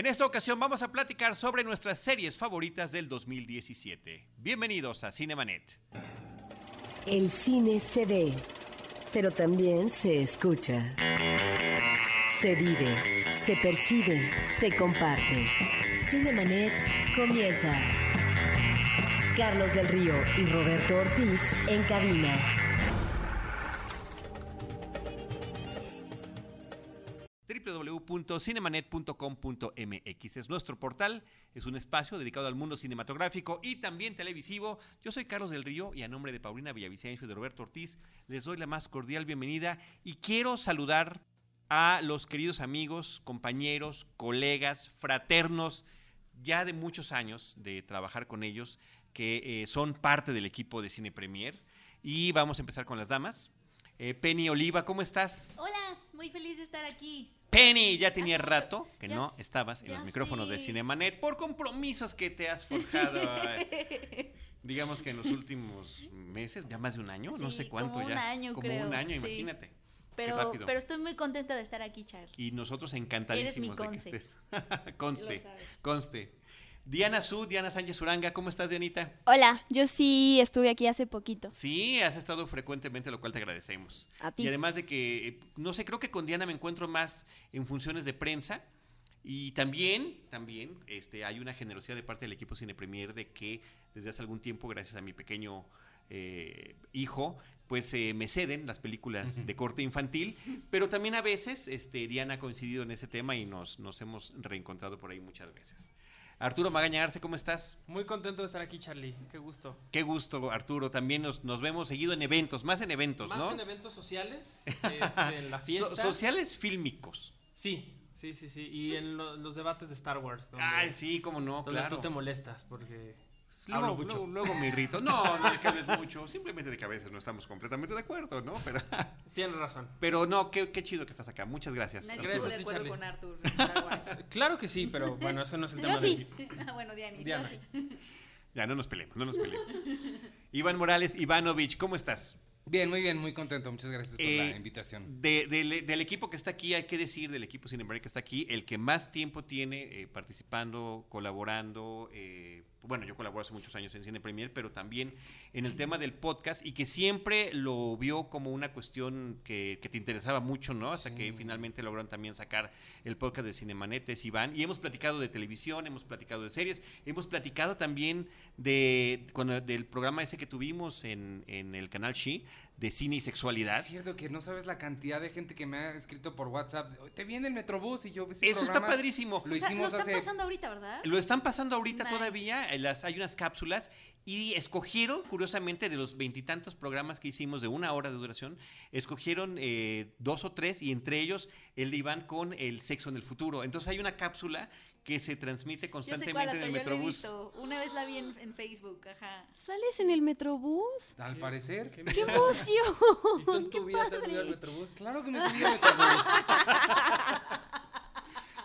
En esta ocasión vamos a platicar sobre nuestras series favoritas del 2017. Bienvenidos a Cinemanet. El cine se ve, pero también se escucha. Se vive, se percibe, se comparte. Cinemanet comienza. Carlos del Río y Roberto Ortiz en cabina. www.cinemanet.com.mx es nuestro portal, es un espacio dedicado al mundo cinematográfico y también televisivo. Yo soy Carlos del Río y a nombre de Paulina Villavicencio y de Roberto Ortiz les doy la más cordial bienvenida y quiero saludar a los queridos amigos, compañeros, colegas, fraternos, ya de muchos años de trabajar con ellos, que eh, son parte del equipo de Cine Premier. Y vamos a empezar con las damas. Eh, Penny Oliva, ¿cómo estás? Hola, muy feliz de estar aquí. Penny, ya tenía rato que Ya no estabas en ya los micrófonos de. Cinemanet por compromisos que te has forjado. eh, digamos que en los últimos meses, ya más de un año, no sé cuánto como un ya. año, como un año, sí. imagínate. Pero, estoy muy contenta de estar aquí, Charlie. Y nosotros encantadísimos de que estés. conste, conste. Diana Su, Diana Sánchez Uranga, ¿cómo estás, Dianita? Hola, yo sí estuve aquí hace poquito. Sí, has estado frecuentemente, lo cual te agradecemos. A ti. Y además de que, eh, no sé, creo que con Diana me encuentro más en funciones de prensa. Y también, también, este, hay una generosidad de parte del equipo Cine Premier de que desde hace algún tiempo, gracias a mi pequeño eh, hijo, pues eh, me ceden las películas de corte infantil, pero también a veces este, Diana ha coincidido en ese tema y nos, nos hemos reencontrado por ahí muchas veces. Arturo Magaña Arce, ¿cómo estás? Muy contento de estar aquí, Charlie. Qué gusto. Qué gusto, Arturo. También nos, nos vemos seguido en eventos, más en eventos, Más ¿no? en eventos sociales, este, en la So- fiesta. sociales fílmicos. Sí, sí, sí, sí. Y en lo- los debates de Star Wars. Donde, Ay, sí, cómo no, donde claro. tú te molestas porque Luego, hablo mucho. luego- luego me irrito. No, no es que hables mucho, simplemente de que a veces no estamos completamente de acuerdo, ¿no? Pero, tienes razón. pero no, qué, qué chido que estás acá. Muchas gracias. Nadie Gracias de acuerdo Charlie. con Arthur. Claro que sí, pero bueno, eso no es el Yo tema sí. de Ah, bueno, Dianis, Diana. yo sí. Ya, no nos peleemos, no nos peleemos. Iván Morales, Ivanovich, ¿cómo estás? Bien, muy bien, muy contento. Muchas gracias por Eh, la invitación. De- del, del equipo que está aquí, hay que decir, del equipo Cinembreak que está aquí, el que más tiempo tiene eh, participando, colaborando, eh, bueno, yo colaboro hace muchos años en Cine Premier, pero también en el tema del podcast y que siempre lo vio como una cuestión que, que te interesaba mucho, ¿no? Hasta que finalmente lograron también sacar el podcast de Cinemanetes, Iván, y hemos platicado de televisión, hemos platicado de series, hemos platicado también de, con- del programa ese que tuvimos en, en el canal She, de cine y sexualidad. Es cierto que no sabes la cantidad de gente que me ha escrito por WhatsApp. Te viene el Metrobús y yo ese Eso está padrísimo. Lo O sea, lo hicimos están hace. pasando ahorita, ¿verdad? Lo están pasando ahorita Nice. todavía, eh, las, hay unas cápsulas y escogieron, curiosamente, de los veintitantos programas que hicimos de una hora de duración, escogieron eh, dos o tres y entre ellos el de Iván con el sexo en el futuro. Entonces hay una cápsula que se transmite constantemente en el Metrobús. visto. Una vez la vi en, en Facebook, ajá. ¿Sales en el Metrobús? Al parecer. ¿Qué, ¡Qué emoción! ¿Y tú en tu ¡Qué vida te has subido al padre! Metrobús? Claro que me subí al Metrobús.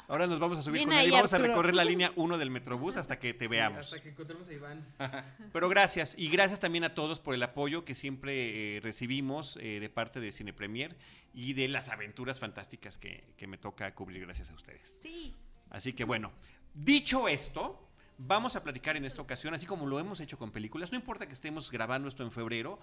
Ahora nos vamos a subir Bien con él y vamos a recorrer la línea 1 del Metrobús hasta que te Sí, veamos. hasta que encontremos a Iván. Pero gracias, y gracias también a todos por el apoyo que siempre eh, recibimos eh, de parte de Cine Premier y de las aventuras fantásticas que, que me toca cubrir gracias a ustedes. Sí. Así que bueno, dicho esto, vamos a platicar en esta ocasión, así como lo hemos hecho con películas, no importa que estemos grabando esto en febrero,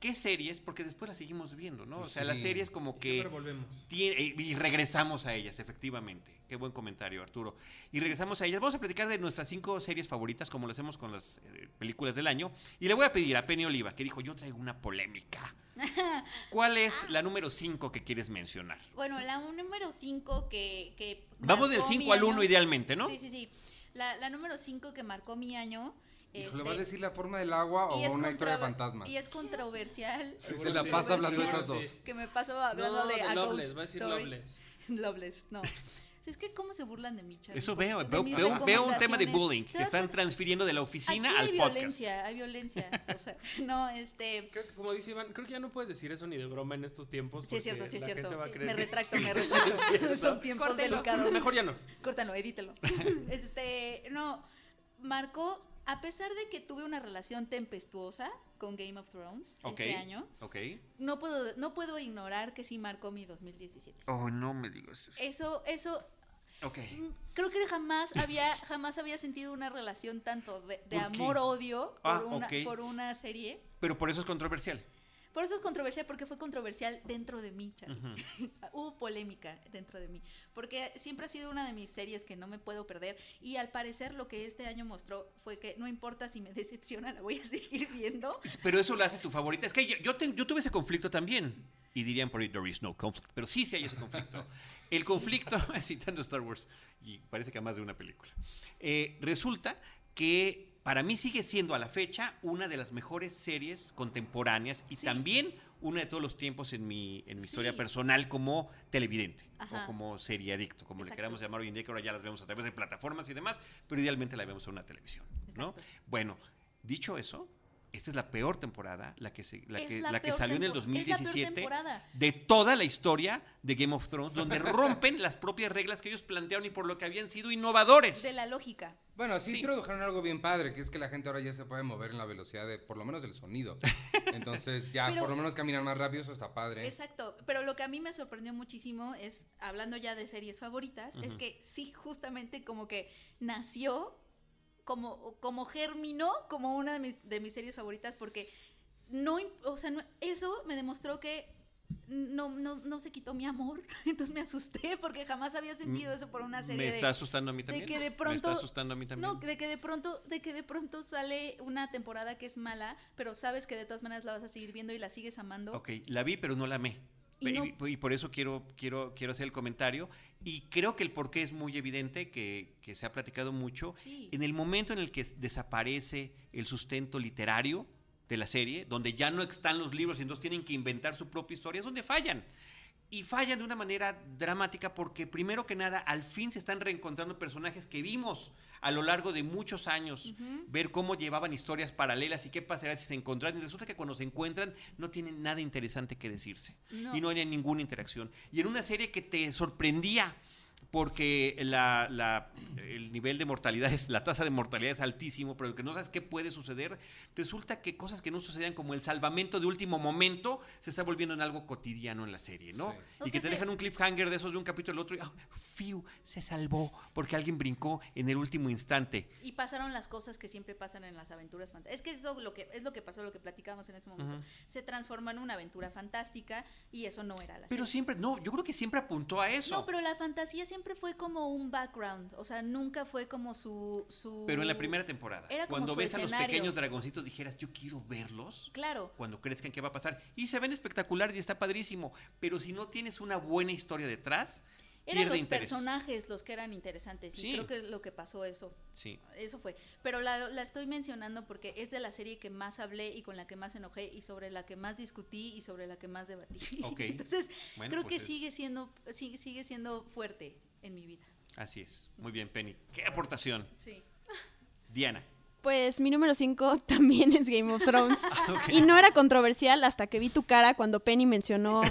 qué series, porque después las seguimos viendo, ¿no? O sea, las series como que... Siempre volvemos. Tiene- eh, y regresamos a ellas, efectivamente. Qué buen comentario, Arturo. Y regresamos a ellas. Vamos a platicar de nuestras cinco series favoritas, como lo hacemos con las eh, películas del año. Y le voy a pedir a Penny Oliva, que dijo, yo traigo una polémica. ¿Cuál es la número cinco que quieres mencionar? Bueno, la número 5 que, que. Vamos del marcó mi 5 al 1 año- idealmente, ¿no? Sí, sí, sí. La, la número 5 que marcó mi año. Hijo, ¿Le va a este, decir la forma del agua o una historia de fantasmas? Y es controversial. Se Seguro la sí, pasa hablando de sí, esas dos. sí. Que me paso hablando No, de, de A Loveless, Ghost va a decir Story. Loveless. Loveless, no. Es que cómo se burlan de mí, Charlie, Eso veo, de veo, veo- veo un tema de bullying que están transfiriendo de la oficina Aquí al hay podcast. violencia, hay violencia. O sea, no, este. Creo que, como dice Iván, creo que ya no puedes decir eso ni de broma en estos tiempos. Sí, es cierto, sí, es cierto. Me retracto, me retracto. Son tiempos Córtelo. delicados. Mejor ya no. Córtalo, edítelo. Este, no, marcó, a pesar de que tuve una relación tempestuosa con Game of Thrones este año, no puedo, no puedo ignorar que sí marcó mi 2017. Oh, no me digas eso. Eso, eso, Creo que jamás había, jamás había sentido una relación tanto de, de ¿Por amor-odio por, Ah, una, ok. por una serie. Pero por eso es controversial. Por eso es controversial, porque fue controversial dentro de mí, Charlie. Hubo polémica dentro de mí. Porque siempre ha sido una de mis series que no me puedo perder. Y al parecer lo que este año mostró fue que no importa si me decepciona, la voy a seguir viendo. Pero eso lo hace tu favorita. Es que yo, yo, ten- yo tuve ese conflicto también. Y dirían por ahí, there is no conflict. Pero sí, sí hay ese conflicto. El conflicto, citando Star Wars, y parece que a más de una película. Eh, resulta que para mí sigue siendo a la fecha una de las mejores series contemporáneas y Sí. también una de todos los tiempos en mi, en mi historia Sí. personal como televidente Ajá. o como seriadicto, como le Exacto. queramos llamar hoy en día, que ahora ya las vemos a través de plataformas y demás, pero idealmente la vemos en una televisión. ¿no? Bueno, dicho eso, esta es la peor temporada, la que, se- la Es que, la la que salió en el tempo- es la peor 2017 temporada. de toda la historia de Game of Thrones, donde rompen las propias reglas que ellos plantearon y por lo que habían sido innovadores. De la lógica. Bueno, sí, Sí. introdujeron algo bien padre, que es que la gente ahora ya se puede mover en la velocidad de, por lo menos, del sonido. Entonces, ya, Pero- por lo menos caminan más rápido, eso está padre. Exacto, pero lo que a mí me sorprendió muchísimo es, hablando ya de series favoritas, es que sí, justamente como que nació, como, como germinó como una de mis, de mis series favoritas, porque no, o sea, no- eso me demostró que no, no, no se quitó mi amor, entonces me asusté porque jamás había sentido eso por una serie Me de- está asustando a mí también. que de Me está pronto- asustando a mí también. No, de que de pronto, de que de pronto sale una temporada que es mala, pero sabes que de todas maneras la vas a seguir viendo y la sigues amando. Ok, la vi, pero no la amé. Y Y, no- y por eso quiero, quiero, quiero hacer el comentario. Y creo que el porqué es muy evidente, que, que se ha platicado mucho. Sí. En el momento en el que desaparece el sustento literario de la serie, donde ya no están los libros y entonces tienen que inventar su propia historia, es donde fallan. Y fallan de una manera dramática porque primero que nada, al fin se están reencontrando personajes que vimos a lo largo de muchos años, ver cómo llevaban historias paralelas y qué pasará si se encontraran. Y resulta que cuando se encuentran no tienen nada interesante que decirse. No. Y no hay ninguna interacción. Y en una serie que te sorprendía porque la- la- el nivel de mortalidad es, la tasa de mortalidad es altísimo, pero que no sabes qué puede suceder, resulta que cosas que no sucedían como el salvamento de último momento se está volviendo en algo cotidiano en la serie, ¿no? Sí. O Y que sea, te dejan un cliffhanger de esos de un capítulo al otro y, ah, fiu, se salvó porque alguien brincó en el último instante. Y pasaron las cosas que siempre pasan en las aventuras fantásticas. Es que eso lo que es lo que pasó, lo que platicamos en ese momento. Se transformó en una aventura fantástica y eso no era la Pero serie. siempre, no, yo creo que siempre apuntó a eso. No, pero la fantasía siempre fue como un background, o sea, nunca fue como su su Pero en la primera temporada, Era como cuando ves a los pequeños dragoncitos, dijeras, yo quiero verlos. Claro. Cuando crezcan, ¿qué va a pasar? Y se ven espectaculares y está padrísimo. Pero si no tienes una buena historia detrás, Eran pierde los interés. personajes los que eran interesantes y Sí. creo que lo que pasó eso. Sí. Eso fue. Pero la, la estoy mencionando porque es de la serie que más hablé y con la que más enojé y sobre la que más discutí y sobre la que más debatí. Ok. Entonces, Bueno, creo pues que es- sigue siendo sigue, sigue siendo fuerte en mi vida. Así es. Muy bien, Penny. ¿Qué aportación? Sí. Diana. Pues mi número 5 también es Game of Thrones. Y no era controversial hasta que vi tu cara cuando Penny mencionó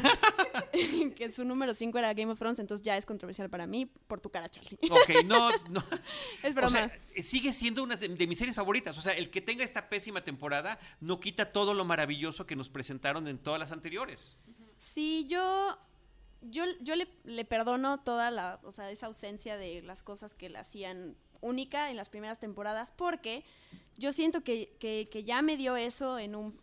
que su número 5 era Game of Thrones, entonces ya es controversial para mí por tu cara, Charlie. Ok, no, no. Es O broma. sea, sigue siendo una de, de mis series favoritas. O sea, el que tenga esta pésima temporada no quita todo lo maravilloso que nos presentaron en todas las anteriores. Sí, yo, yo, yo le, le perdono toda la, o sea, esa ausencia de las cosas que la hacían única en las primeras temporadas, porque yo siento que, que, que ya me dio eso en un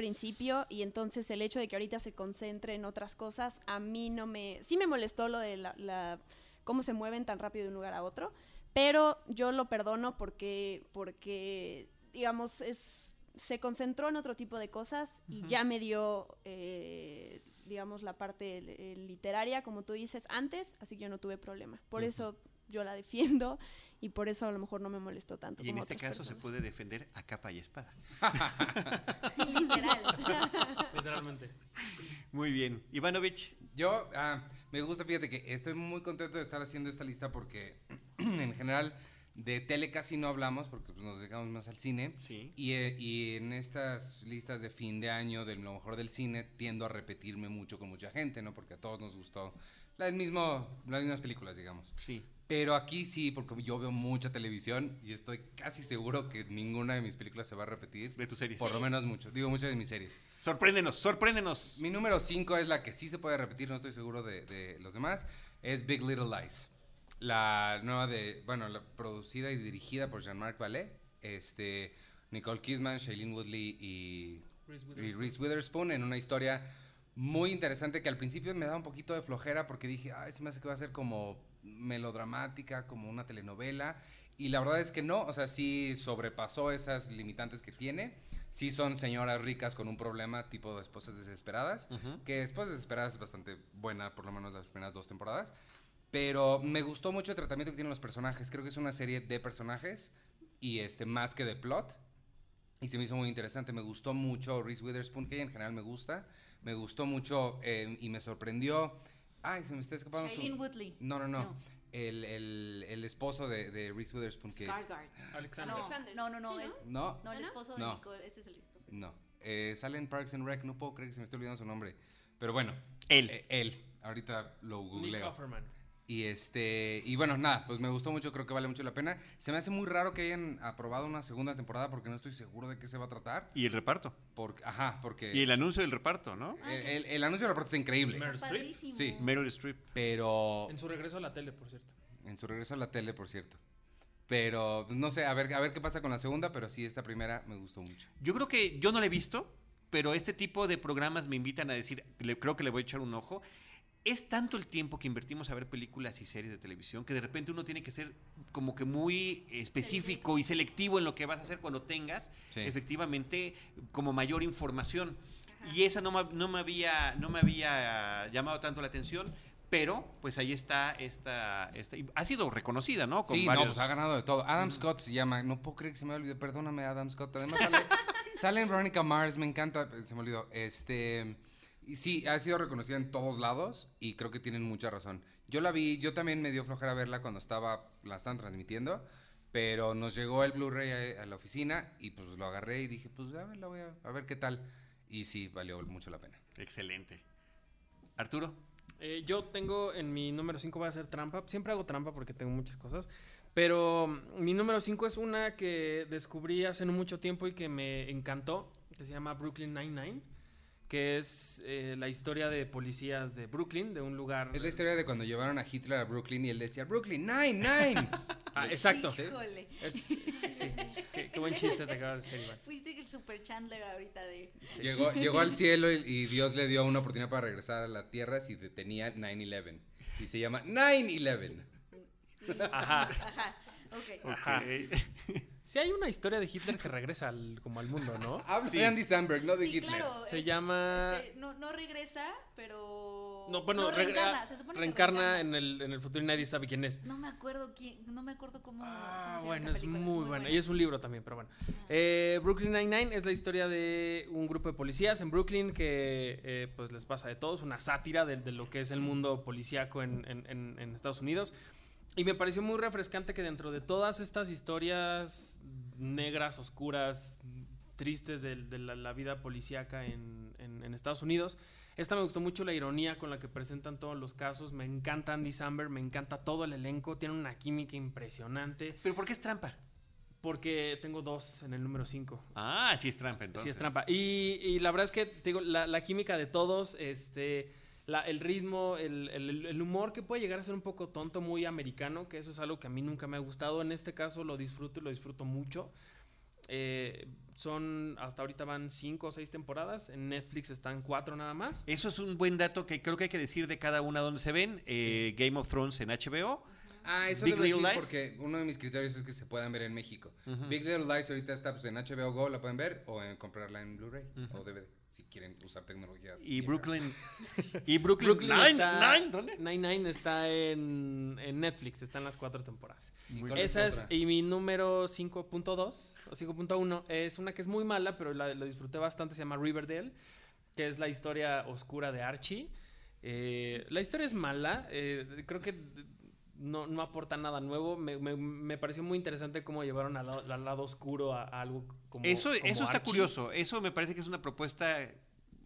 principio y entonces el hecho de que ahorita se concentre en otras cosas, a mí no me, sí me molestó lo de la, la- cómo se mueven tan rápido de un lugar a otro, pero yo lo perdono porque, porque digamos, es, se concentró en otro tipo de cosas y ya me dio, eh, digamos, la parte eh, literaria, como tú dices, antes, así que yo no tuve problema. Por Ujú. eso yo la defiendo y por eso a lo mejor no me molestó tanto. Y en como este otras caso se personas. puede defender a capa y espada. Literal. Literalmente. Muy bien. Ivanovich. Yo, ah, me gusta, fíjate que estoy muy contento de estar haciendo esta lista porque en general de tele casi no hablamos porque pues, nos dedicamos más al cine. Sí. Y, eh, y en estas listas de fin de año, de lo mejor del cine, tiendo a repetirme mucho con mucha gente, ¿no? Porque a todos nos gustó las, mismo, las mismas películas, digamos. Sí. Pero aquí sí, porque yo veo mucha televisión y estoy casi seguro que ninguna de mis películas se va a repetir. De tus series. Por lo menos mucho. Digo, muchas de mis series. Sorpréndenos, sorpréndenos. Mi número 5 es la que sí se puede repetir, no estoy seguro de, de los demás. Es Big Little Lies. La nueva de, bueno, la producida y dirigida por Jean-Marc Vallée, este, Nicole Kidman, Shailene Woodley y Reese Witherspoon. Reese Witherspoon en una historia muy interesante que al principio me daba un poquito de flojera porque dije, ay, se me hace que va a ser como melodramática, como una telenovela. Y la verdad es que no, o sea, sí sobrepasó esas limitantes que tiene. Sí son señoras ricas con un problema tipo de esposas desesperadas, que Esposas desesperadas es bastante buena, por lo menos las primeras dos temporadas. Pero me gustó mucho el tratamiento que tienen los personajes. Creo que es una serie de personajes y este más que de plot. Y se me hizo muy interesante. Me gustó mucho Reese Witherspoon, que en general me gusta. Me gustó mucho eh, y me sorprendió. Ay, se me está escapando su- Shailene Woodley. No, no, no. No. El, el- el esposo de, de Reese Witherspoon. Que... Skarsgård. Alexander. No, Alexander. no, no, no, Sí, es- No, no, el ¿Ah, no? esposo de No. Nicole, ese es el esposo. no. Eh, sale en Parks and Rec. No puedo creer que se me esté olvidando su nombre. Pero bueno. Él. eh, él. Ahorita lo Nick googleo. Offerman. Y este, y bueno, nada, pues me gustó mucho, creo que vale mucho la pena. Se me hace muy raro que hayan aprobado una segunda temporada porque no estoy seguro de qué se va a tratar. Y el reparto. Porque, ajá, porque Y el anuncio del reparto, ¿no? el, el- el anuncio del reparto está increíble. Meryl Streep. Sí. Meryl Streep. Pero En su regreso a la tele, por cierto. en su regreso a la tele, por cierto. Pero pues, no sé, a ver, a ver qué pasa con la segunda, pero sí, esta primera me gustó mucho. Yo creo que yo no la he visto, pero este tipo de programas me invitan a decir, le- creo que le voy a echar un ojo. Es tanto el tiempo que invertimos a ver películas y series de televisión que de repente uno tiene que ser como que muy específico y selectivo en lo que vas a hacer cuando tengas Sí. efectivamente como mayor información. Y esa no me, no me había no me había llamado tanto la atención, pero pues ahí está esta, esta y ha sido reconocida, ¿no? Con sí, varios- no, pues ha ganado de todo. Adam Scott se llama, no puedo creer que se me olvidó, perdóname Adam Scott. Además sale, sale en Veronica Mars, me encanta, se me olvidó. Este, y sí, ha sido reconocida en todos lados y creo que tienen mucha razón. Yo la vi, yo también me dio flojera verla cuando estaba, la estaban transmitiendo, pero nos llegó el Blu-ray a, a la oficina y pues lo agarré y dije, pues a ver, la voy a, a ver qué tal. Y sí, valió mucho la pena. Excelente. Arturo. Eh, yo tengo en mi número 5 va a ser trampa. Siempre hago trampa porque tengo muchas cosas. Pero mm, mi número 5 es una que descubrí hace no mucho tiempo y que me encantó, que se llama Brooklyn Nine-Nine, que es eh, la historia de policías de Brooklyn, de un lugar... Es la historia de cuando llevaron a Hitler a Brooklyn y él decía, Brooklyn, nine, nine. Ah, exacto. Híjole. Es- sí, qué, qué buen chiste te acabas de hacer, Iván. Fuiste el super Chandler ahorita de... Llegó, llegó al cielo y, y Dios le dio una oportunidad para regresar a la tierra si detenía 9-11. Y se llama 9-11. Ajá. Ajá. Ok. Ajá. Sí hay una historia de Hitler que regresa al- como al mundo, ¿no? Habla Sí. de Andy Samberg, no de Sí, Hitler. claro. Se eh, llama... este, no, no regresa, pero... No, bueno, no, re- reencarna, ah, se supone que reencarna en el, en el futuro y nadie sabe quién es. No me acuerdo quién, no me acuerdo cómo, Ah, cómo se llama bueno, es película. muy, buena. Y es un libro también, pero bueno. Eh, Brooklyn Nine-Nine es la historia de un grupo de policías en Brooklyn que eh, pues les pasa de todo. Es una sátira de, de lo que es el mundo policíaco en, en- en- en Estados Unidos. Y me pareció muy refrescante que dentro de todas estas historias negras, oscuras, tristes de, de la, la vida policíaca en, en- en Estados Unidos, esta me gustó mucho la ironía con la que presentan todos los casos. Me encanta Andy Samberg, me encanta todo el elenco. Tiene una química impresionante. ¿Pero por qué es trampa? Porque tengo dos en el número 5. Ah, sí es trampa entonces. Sí, es trampa. Y, y la verdad es que te digo, la, la química de todos, este, la- el ritmo, el, el- el humor que puede llegar a ser un poco tonto, muy americano, que eso es algo que a mí nunca me ha gustado. En este caso lo disfruto y lo disfruto mucho. Eh, son, hasta ahorita van cinco o seis temporadas. En Netflix están cuatro nada más. Eso es un buen dato que creo que hay que decir de cada una donde se ven. Eh, Game of Thrones en HBO. Ah, eso Big debo decir Little Lies. porque uno de mis criterios es que se puedan ver en México. Big Little Lies ahorita está pues, en HBO Go, la pueden ver, o en comprarla en Blu-ray o DVD, si quieren usar tecnología. Y. Brooklyn. y Brooklyn, Brooklyn Nine, está, Nine, ¿dónde? Nine Nine está en, en Netflix, están las cuatro temporadas. ¿Y cuál es Esa es, otra? y mi número 5.2 o 5.1 es una que es muy mala, pero la, la disfruté bastante, se llama Riverdale, que es la historia oscura de Archie. Eh, la historia es mala, eh, creo que no, no aporta nada nuevo. Me, me- me pareció muy interesante cómo llevaron al, lado- al lado oscuro a, a algo como. Eso, como eso está Archie. curioso. Eso me parece que es una propuesta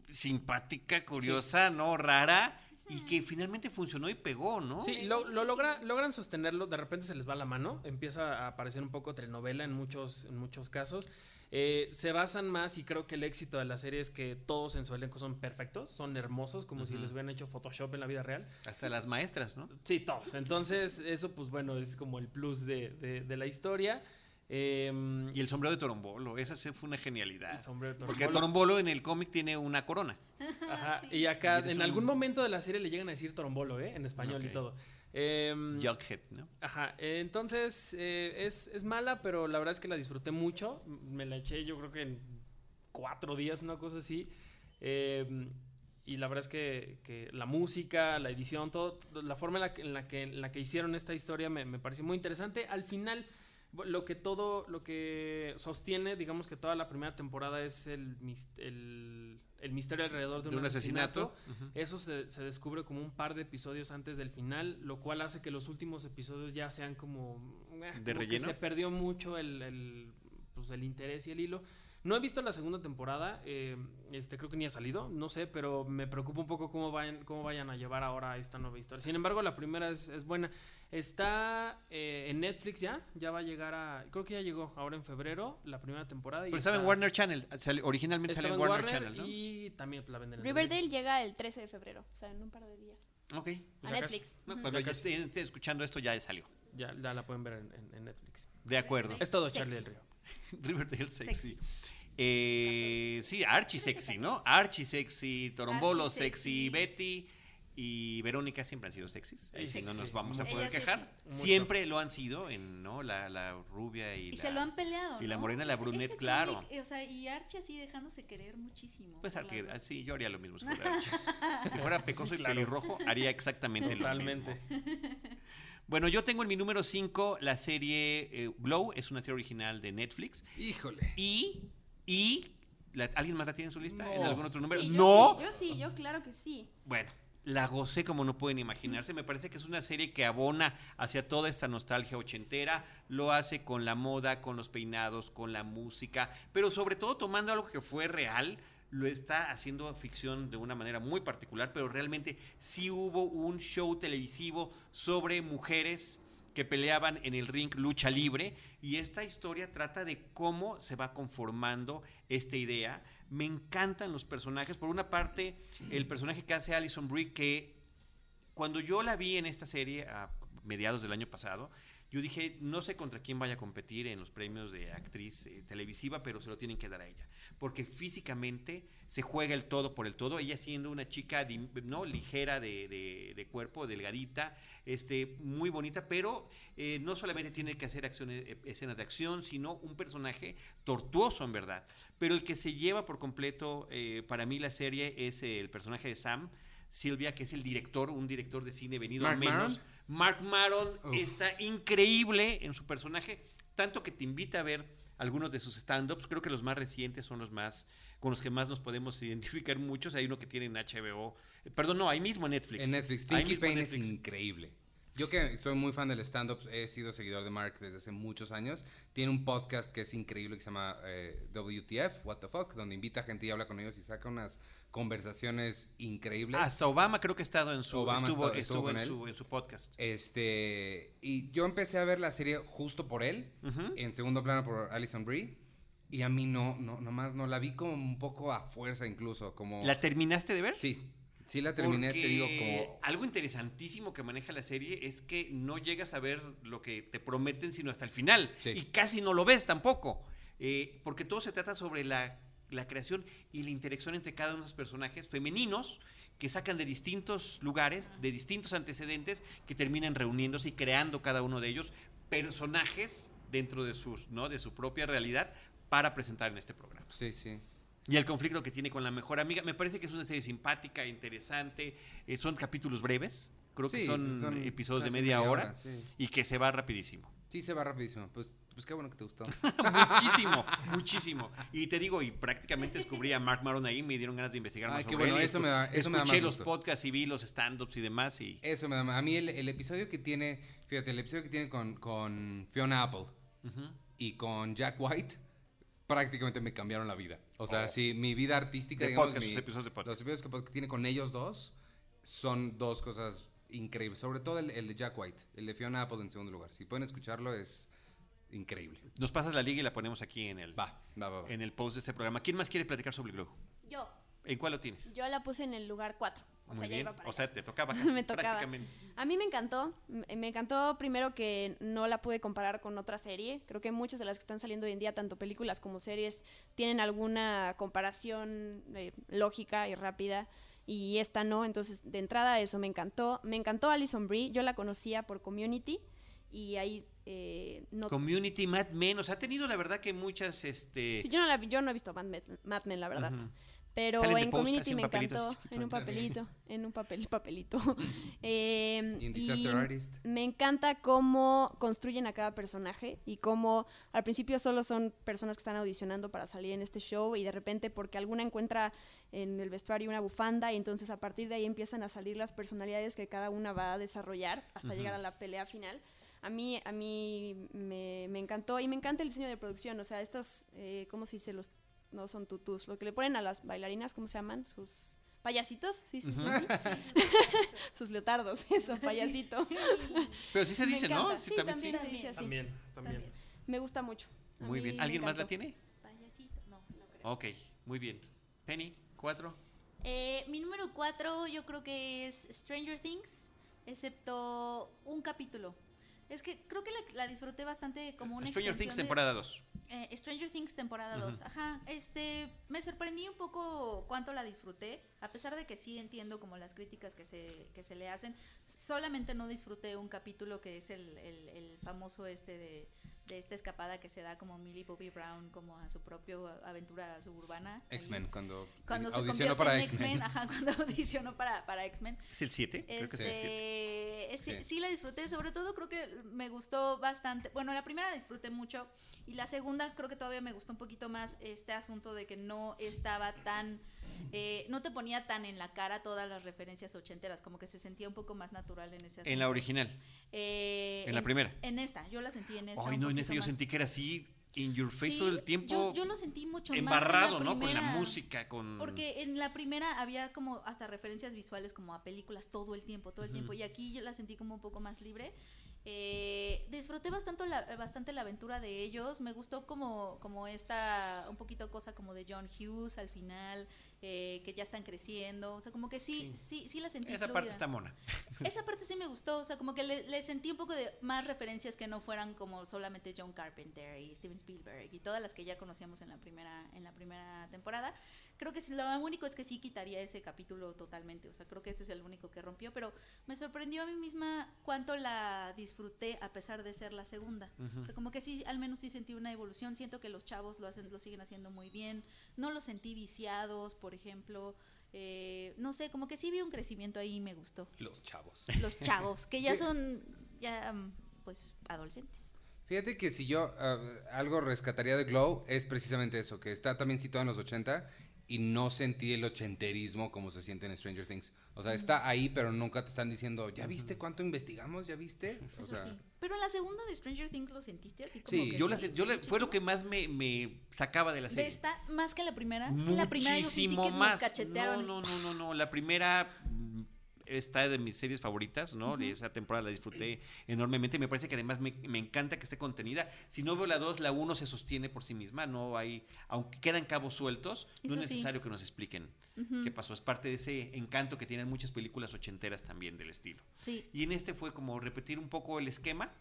simpática, curiosa, ¿no? Rara. y que finalmente funcionó y pegó, ¿no? Sí, lo, lo logra- logran sostenerlo, de repente se les va la mano, empieza a aparecer un poco telenovela en muchos, en muchos casos. Eh, se basan más, y creo que el éxito de la serie es que todos en su elenco son perfectos, son hermosos, como si les hubieran hecho Photoshop en la vida real. Hasta las maestras, ¿no? Sí, todos. Entonces, eso, pues bueno, es como el plus de, de- de la historia. Em, Y el sombrero de Torombolo, esa sí fue una genialidad. el sombrero de Porque Torombolo. Torombolo en el cómic tiene una corona. Ajá, Sí. Y acá, Y en un- algún momento de la serie le llegan a decir Torombolo, ¿eh? En español y todo. Em, Jughead, ¿no? Ajá, eh, entonces eh, es, es mala, pero la verdad es que la disfruté mucho. Me la eché yo creo que en cuatro días, una cosa así. Eh, y la verdad es que, que la música, la edición, todo, la forma en la que, en la que, en la que hicieron esta historia me, me pareció muy interesante. Al final, lo que todo, lo que sostiene, digamos que toda la primera temporada es el, el, el misterio alrededor de, De un asesinato. Eso se, se descubre como un par de episodios antes del final, lo cual hace que los últimos episodios ya sean como... eh, como que relleno? se perdió mucho el, el, pues, el interés y el hilo. No he visto la segunda temporada, eh, este creo que ni ha salido, no sé, pero me preocupa un poco cómo vayan, cómo vayan a llevar ahora esta nueva historia. Sin embargo, la primera es, es buena. Está eh, en Netflix ya, ya va a llegar a... Creo que ya llegó ahora en febrero la primera temporada. y Pero estaba en Warner Channel. originalmente salió en Warner, Warner Channel, ¿no? y también la venden en Riverdale llega el 13 de febrero, o sea, en un par de días. Ok. Pues a Netflix. No, cuando ya estén escuchando esto ya salió. Ya, ya la pueden ver en, en- en Netflix. De acuerdo. Es todo. Charlie del Río. Riverdale sexy. Sexy. Eh, sí, Archie sexy, ¿no? Archie sexy, Torombolo Archie sexy, sexy. Betty y Verónica siempre han sido sexys. Ahí sí, Sí, no nos vamos a poder Ellas quejar. sí. Siempre lo han sido, en, ¿no? La, la rubia y, Y la... se lo han peleado. y la ¿no? morena, la brunette, ese claro. eh, o sea, y Archie así dejándose querer muchísimo. Pues dos. así yo haría lo mismo si fuera Archie. Si fuera pecoso Sí, y pelirrojo, haría exactamente lo Totalmente. mismo. Bueno, yo tengo en mi número 5 la serie eh, Glow, es una serie original de Netflix. Híjole. Y, y la- ¿alguien más la tiene en su lista? ¿En No. algún otro número? Sí, yo no. sí, yo sí, yo claro que sí. Bueno, la gocé como no pueden imaginarse. Me parece que es una serie que abona hacia toda esta nostalgia ochentera. Lo hace con la moda, con los peinados, con la música, pero sobre todo tomando algo que fue real. Lo está haciendo ficción de una manera muy particular, pero realmente sí hubo un show televisivo sobre mujeres que peleaban en el ring lucha libre y esta historia trata de cómo se va conformando esta idea. Me encantan los personajes. Por una parte, el personaje que hace Alison Brie, que cuando yo la vi en esta serie a mediados del año pasado, yo dije, no sé contra quién vaya a competir en los premios de actriz eh, televisiva, pero se lo tienen que dar a ella. Porque físicamente se juega el todo por el todo. Ella siendo una chica no ligera de, de- de cuerpo, delgadita, este, muy bonita, pero eh, no solamente tiene que hacer acciones, eh, escenas de acción, sino un personaje tortuoso en verdad. Pero el que se lleva por completo eh, para mí la serie es el personaje de Sam. Silvia, que es el director, un director de cine venido ¿Mark menos. Maron? Mark Maron Uf. está increíble en su personaje, tanto que te invita a ver algunos de sus stand-ups. Creo que los más recientes son los más, con los que más nos podemos identificar muchos. Hay uno que tiene en HBO, eh, perdón, no, ahí mismo en Netflix. En Netflix. Tinky en Payne es Netflix. increíble. Yo que soy muy fan del stand-up, he sido seguidor de Mark desde hace muchos años. Tiene un podcast que es increíble que se llama eh, WTF, What the Fuck, donde invita a gente y habla con ellos y saca unas conversaciones increíbles. Hasta Obama creo que ha estado en su, Obama estuvo, estuvo- estuvo en, su, en su podcast. Este, y yo empecé a ver la serie justo por él, Ujú. en segundo plano por Alison Brie, y a mí no, no, nomás no la vi como un poco a fuerza incluso, como... ¿La terminaste de ver? Sí, sí la terminé, te digo, como... Algo interesantísimo que maneja la serie es que no llegas a ver lo que te prometen sino hasta el final. Sí. Y casi no lo ves tampoco. Eh, porque todo se trata sobre la, la creación y la interacción entre cada uno de los personajes femeninos que sacan de distintos lugares, de distintos antecedentes, que terminan reuniéndose y creando cada uno de ellos personajes dentro de, sus, ¿no? de su propia realidad para presentar en este programa. Sí, sí. Y el conflicto que tiene con la mejor amiga. Me parece que es una serie simpática, interesante. eh, son capítulos breves. Creo que son, episodios de media, hora, sí. y que se va rapidísimo. Sí, se va rapidísimo. Pues, pues qué bueno que te gustó. muchísimo, muchísimo. Y te digo, y prácticamente descubrí a Mark Maron ahí, me dieron ganas de investigar Ay, más qué sobre bueno, él. eso me da- eso me da Escuché más los gusto. podcasts y vi los stand-ups y demás. Y Eso me da... A mí el, el episodio que tiene... Fíjate, el episodio que tiene con, con Fiona Apple y con Jack White prácticamente me cambiaron la vida. O sea, Oh. sí, mi vida artística, De digamos, podcast, mi- los episodios de podcast. Los episodios que, tiene con ellos dos son dos cosas increíbles. Sobre todo el, el de Jack White, el de Fiona Apple en segundo lugar. Si pueden escucharlo, es increíble. Nos pasas la liga y la ponemos aquí en el, Va, va, va. va. en el post de este programa. ¿Quién más quiere platicar sobre Glow? Yo, ¿En cuál lo tienes? yo la puse en el lugar 4. O Muy sea, ya bien. iba para O sea, te tocaba casi, Me tocaba. prácticamente. A mí me encantó. Me encantó primero que no la pude comparar con otra serie. Creo que muchas de las que están saliendo hoy en día, tanto películas como series, tienen alguna comparación eh, lógica y rápida. Y esta no. Entonces, de entrada, eso me encantó. Me encantó Alison Brie. Yo la conocía por Community. Y ahí eh, no. Community, Mad Men, o sea, ha tenido la verdad que muchas, este... Sí, yo, no la vi- yo no he visto Mad Men, Mad Men, la verdad. Ujú. Pero Salen en Community en me encantó. En un papelito. En un papel, papelito. Eh, Y Disaster Artist. Me encanta cómo construyen a cada personaje y cómo al principio solo son personas que están audicionando para salir en este show y de repente porque alguna encuentra en el vestuario una bufanda y entonces a partir de ahí empiezan a salir las personalidades que cada una va a desarrollar hasta llegar a la pelea final. A mí, a mí me, me encantó y me encanta el diseño de producción, o sea, estos, eh, ¿cómo se dice? Los, no son tutús, lo que le ponen a las bailarinas, ¿cómo se llaman? Sus payasitos, sí, sí, sí, sí. Sus leotardos, eso, payasito. Pero sí se dice, ¿no? Sí, Sí, también, también, sí. se dice así. También, también. También. Me gusta mucho. A Muy bien. ¿Alguien más la tiene? Payasito, no, no creo. Ok, muy bien. Penny, cuatro. Eh, mi número 4 yo creo que es Stranger Things, excepto un capítulo. Es que creo que la, la disfruté bastante como una Stranger Things temporada 2. Eh, Stranger Things temporada Ujú. 2. Ajá, este, me sorprendí un poco cuánto la disfruté, a pesar de que sí entiendo como las críticas que se, que se le hacen. Solamente no disfruté un capítulo que es el, el- el famoso este de, de esta escapada que se da como Millie Bobby Brown como a su propia aventura suburbana. X-Men, cuando, Cuando se audicionó para en X-Men. X-Men, ajá, cuando audicionó para, para X-Men. ¿Es el 7? Creo que es el 7. Este, sí, Sí. sí la disfruté, sobre todo creo que me gustó bastante. Bueno, la primera la disfruté mucho y la segunda creo que todavía me gustó un poquito más este asunto de que no estaba tan, eh, no te ponía tan en la cara todas las referencias ochenteras, como que se sentía un poco más natural en ese asunto. En la original. Eh, en la primera. En esta, yo la sentí en esta. Ay, no, en esta yo más. sentí que era así, in your face Sí, todo el tiempo. Yo, yo lo sentí mucho más en la embarrado, ¿no? Con la música, con... Porque en la primera había como hasta referencias visuales como a películas todo el tiempo, todo el tiempo. Y aquí yo la sentí como un poco más libre. Eh, disfruté bastante la, bastante la aventura de ellos. Me gustó como, como esta, un poquito cosa como de John Hughes al final, eh, que ya están creciendo. O sea, como que sí, sí, sí, la sentí. Esa parte está mona. Esa parte sí me gustó, o sea, como que le, le sentí un poco de más referencias que no fueran como solamente John Carpenter y Steven Spielberg y todas las que ya conocíamos en la primera en la primera temporada. Creo que lo único es que sí quitaría ese capítulo totalmente, o sea, creo que ese es el único que rompió, pero me sorprendió a mí misma cuánto la disfruté a pesar de ser la segunda. O sea, como que sí, al menos sí sentí una evolución, siento que los chavos lo hacen lo siguen haciendo muy bien, no los sentí viciados, por ejemplo, eh, no sé, como que sí vi un crecimiento ahí y me gustó Los chavos. los chavos, que ya son ya mm, pues adolescentes. Fíjate que si yo ah, algo rescataría de Glow es precisamente eso, que está también situado en los 80 y no sentí el ochenterismo como se siente en Stranger Things. O sea, está ahí, pero nunca te están diciendo, ¿ya viste cuánto investigamos? ¿Ya viste? O sea, Pero en la segunda de Stranger Things lo sentiste así como Sí, que Yo, la, yo la- fue lo que más me, me sacaba de la de serie. esta más que la primera, es que la primera yo sentí Muchísimo que nos más. cachetearon. No, no, no, no, no. La primera está de mis series favoritas, ¿no? Esa temporada la disfruté enormemente. Me parece que además me, me encanta que esté contenida. Si no veo la 2, la 1 se sostiene por sí misma. No hay, aunque quedan cabos sueltos, no es sí. necesario que nos expliquen qué pasó. Es parte de ese encanto que tienen muchas películas ochenteras también del estilo. Sí, Y en este fue como repetir un poco el esquema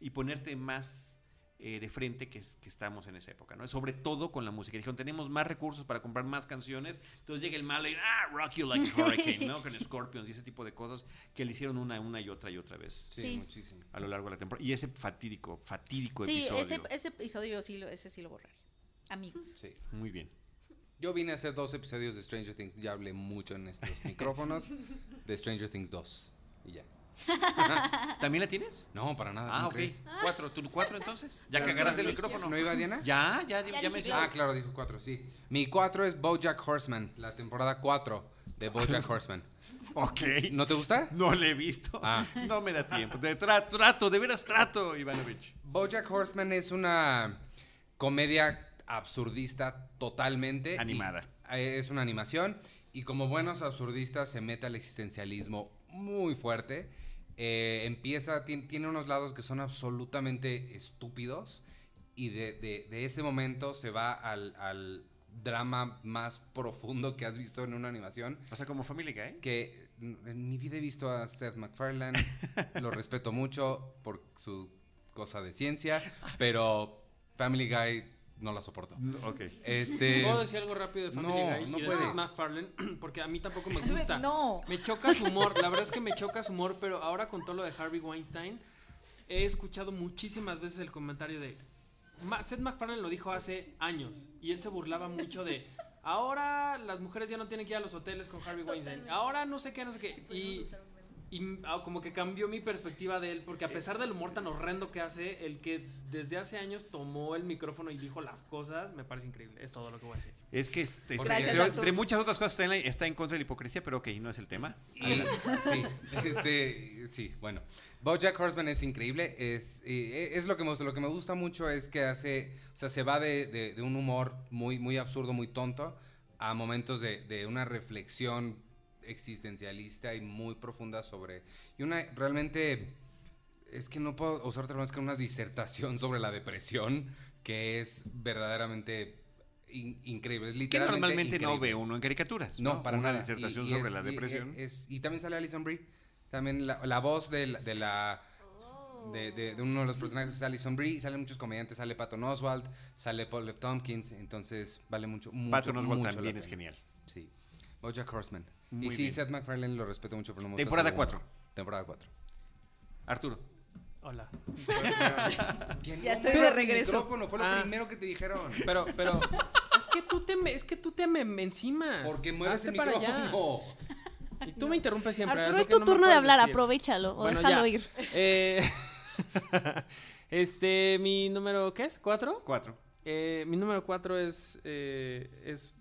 y ponerte más eh, de frente que, que estamos en esa época, ¿no? Sobre todo con la música. Dijeron, tenemos más recursos para comprar más canciones. Entonces llega el malo y, ah, rock you like a hurricane, ¿no? Con Scorpions y ese tipo de cosas que le hicieron una, una y otra y otra vez sí, Sí. muchísimo. a lo largo de la temporada. Y ese fatídico, fatídico sí episodio. ese, ese episodio yo sí lo, ese sí lo borraría. Amigos. Sí. Muy bien. Yo vine a hacer dos episodios de Stranger Things. Ya hablé mucho en estos micrófonos de Stranger Things 2. Y ya. ¿También la tienes? No, para nada. Ah, ¿cómo ok. crees? ¿Cuatro? ¿Tú cuatro entonces? Ya que agarraste el micrófono. ¿No iba Diana? Ya, ya, ya, mencioné. Ah, claro, dijo cuatro, sí. Mi cuatro es Bojack Horseman, la temporada 4 de Bojack Horseman. Ok. ¿No te gusta? No le he visto. Ah. No me da tiempo. De tra- trato, de veras trato, Ivanovich. Bojack Horseman es una comedia absurdista totalmente. Animada. eh, es una animación Y como buenos absurdistas se mete al existencialismo muy fuerte. Eh, empieza, tien- tiene unos lados que son absolutamente estúpidos. Y de, de- de ese momento se va al, al drama más profundo que has visto en una animación. O sea, como Family Guy. Que en mi vida he visto a Seth MacFarlane. lo respeto mucho por su cosa de ciencia. Pero Family Guy no la soporto. Ok. Este. ¿Puedo decir algo rápido de Family No, Guy no y de puedes. Seth MacFarlane? Porque a mí tampoco me gusta. No. Me choca su humor, la verdad es que me choca su humor, pero ahora con todo lo de Harvey Weinstein, he escuchado muchísimas veces el comentario de... Seth MacFarlane lo dijo hace años y él se burlaba mucho de... Ahora las mujeres ya no tienen que ir a los hoteles con Harvey Weinstein. Ahora no sé qué, no sé qué. Y, y, ah, como que cambió mi perspectiva de él, porque a pesar del humor tan horrendo que hace, el que desde hace años tomó el micrófono y dijo las cosas, me parece increíble. Es todo lo que voy a decir. Es que este, Gracias, entre, muchas otras cosas está en, la- está en contra de la hipocresía, pero ok, no es el tema. Y, sí, este, sí, bueno. BoJack Horseman es increíble, es, eh, es lo que me gusta, lo que me gusta mucho es que hace, o sea, se va de, de- de un humor muy, muy absurdo, muy tonto, a momentos de, de una reflexión existencialista y muy profunda sobre, y una, realmente, es que no puedo usar otra más que una disertación sobre la depresión, que es verdaderamente in- increíble, es Que literalmente normalmente no ve uno en caricaturas. No, para Una nada. disertación Y- y sobre es- la y- depresión. es- y también sale Alison Brie. También la, la voz de la... De, la de, de- de uno de los personajes es Alison Brie, salen muchos comediantes, sale Patton Oswalt, sale Paul F. Tompkins, entonces vale mucho, mucho, Patton mucho la también es genial. Sí. Bojack Horseman. Muy y sí, bien. Seth MacFarlane lo respeto mucho, pero no me gusta Temporada su humor. cuatro. Temporada 4. Arturo. Hola. Ya estoy de regreso. micrófono, fue lo Ah. primero que te dijeron. Pero, pero, es que tú te me, es que tú te me, me encimas. Porque mueves Hazte el para allá. micrófono. Y tú me interrumpes siempre. Arturo, lo es que tu no me turno de puedes hablar, decir. aprovechalo o Bueno, déjalo ya. ir. Eh, este, mi número, ¿qué es? ¿Cuatro? Cuatro. Eh, mi número cuatro es, eh, es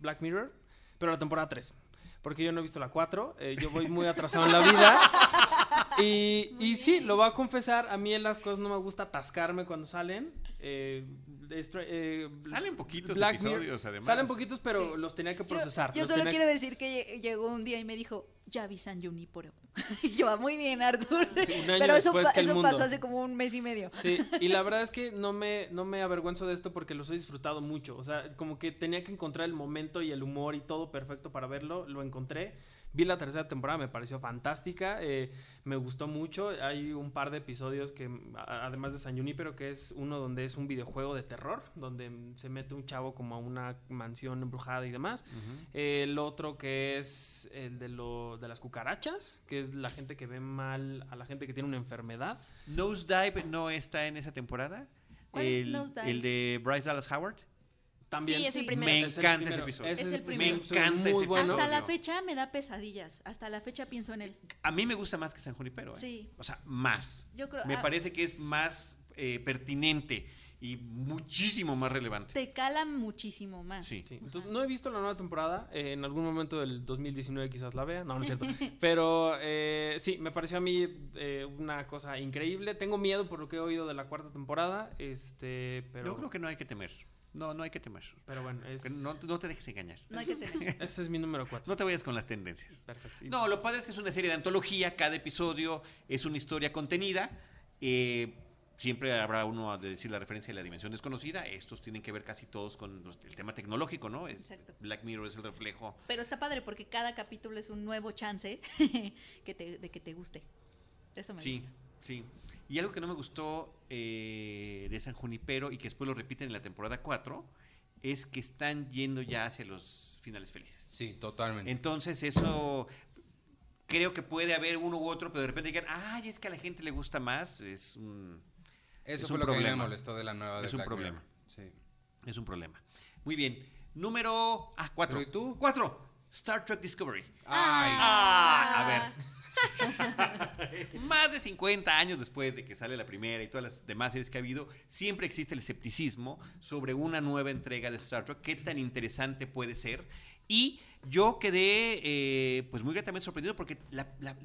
Black Mirror, pero la temporada 3. Porque yo no he visto la 4, eh, yo voy muy atrasado en la vida. Y, y sí, lo voy a confesar, a mí en las cosas no me gusta atascarme cuando salen. Eh, eh, Salen poquitos Black Mirror- episodios, además. Salen poquitos, pero Sí. los tenía que procesar. Yo, solo quiero decir que lle- llegó un día y me dijo, ya vi San Junipero. Y yo, "Ah, muy bien, Artur. Sí, un año Pero eso, después pa- que el eso mundo. pasó hace como un mes y medio. Sí, y la verdad es que no me, no me avergüenzo de esto porque los he disfrutado mucho. O sea, como que tenía que encontrar el momento y el humor y todo perfecto para verlo. Lo encontré. Vi la tercera temporada, me pareció fantástica. eh, me gustó mucho. Hay un par de episodios que, además de San Junipero, que es uno donde es un videojuego de terror, donde se mete un chavo como a una mansión embrujada y demás. El otro que es el de, lo, de las cucarachas, que es la gente que ve mal a la gente que tiene una enfermedad. Nosedive no está en esa temporada. ¿Cuál es Nosedive? el de Bryce Dallas Howard. También. Sí, es el Sí. primero. Me Es el encanta ese episodio. Ese Es el episodio primero. Me encanta muy ese bueno. Hasta la fecha me da pesadillas. Hasta la fecha pienso en él. A mí me gusta más que San Junipero. ¿eh? Sí. O sea, más. Yo creo. Me ah, parece que es más eh, pertinente y muchísimo más relevante. Te cala muchísimo más. Sí. Sí, entonces no he visto la nueva temporada. eh, en algún momento del 2019 quizás la vea. No, no es cierto. Pero eh, sí, me pareció a mí eh, una cosa increíble. Tengo miedo por lo que he oído de la cuarta temporada. Este, pero. Yo creo que no hay que temer. No, no hay que temer. Pero bueno, es, Que No, no te dejes engañar. No hay que tener. ese es mi número 4. No te vayas con las tendencias. Perfecto. No, lo padre es que es una serie de antología. Cada episodio es una historia contenida. eh, siempre habrá uno de decir la referencia de la dimensión desconocida. Estos tienen que ver casi todos con los- el tema tecnológico, ¿no? Es- Exacto. Black Mirror es el reflejo. Pero está padre porque cada capítulo es un nuevo chance que te, de que te guste. Eso me Sí, gusta. Sí. Y algo que no me gustó eh, de San Junipero y que después lo repiten en la temporada 4 es que están yendo ya hacia los finales felices. Sí, totalmente. Entonces eso creo que puede haber uno u otro, pero de repente digan, ay, es que a la gente le gusta más, es un, Eso es fue un lo que a mí me problema. molestó de la nueva de Es un Black problema. Mirror. Sí. es un problema. Muy bien. Número... Ah, cuatro. ¿Pero y tú? Cuatro. Star Trek Discovery. Ay, Ah, a ver. Más de 50 años después de que sale la primera y todas las demás series que ha habido, siempre existe el escepticismo sobre una nueva entrega de Star Trek, qué tan interesante puede ser. Y yo quedé eh, pues muy gratamente sorprendido porque la, la-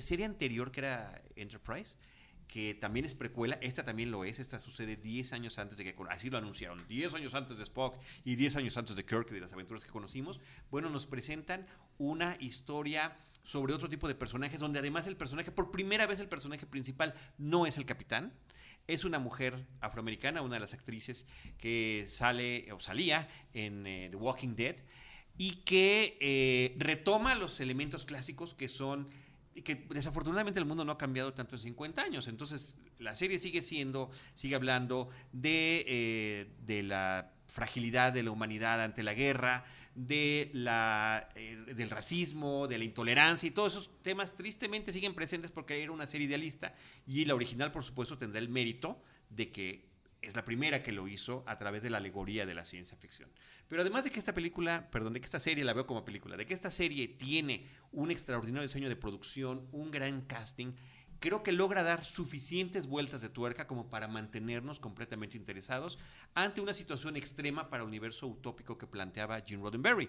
serie anterior, que era Enterprise, que también es precuela, esta también lo es, esta sucede 10 años antes de que, así lo anunciaron, 10 años antes de Spock y 10 años antes de Kirk de las aventuras que conocimos, bueno, nos presentan una historia sobre otro tipo de personajes, donde además el personaje, por primera vez el personaje principal no es el capitán, es una mujer afroamericana, una de las actrices que sale o salía en eh, The Walking Dead y que eh, retoma los elementos clásicos que son que desafortunadamente el mundo no ha cambiado tanto en 50 años. Entonces, la serie sigue siendo, sigue hablando de, eh, de la fragilidad de la humanidad ante la guerra, de la, eh, del racismo, de la intolerancia y todos esos temas tristemente siguen presentes porque era una serie idealista. Y la original, por supuesto, tendrá el mérito de que es la primera que lo hizo a través de la alegoría de la ciencia ficción. Pero además de que esta película, perdón, de que esta serie la veo como película, de que esta serie tiene un extraordinario diseño de producción, un gran casting, creo que logra dar suficientes vueltas de tuerca como para mantenernos completamente interesados ante una situación extrema para el universo utópico que planteaba Gene Roddenberry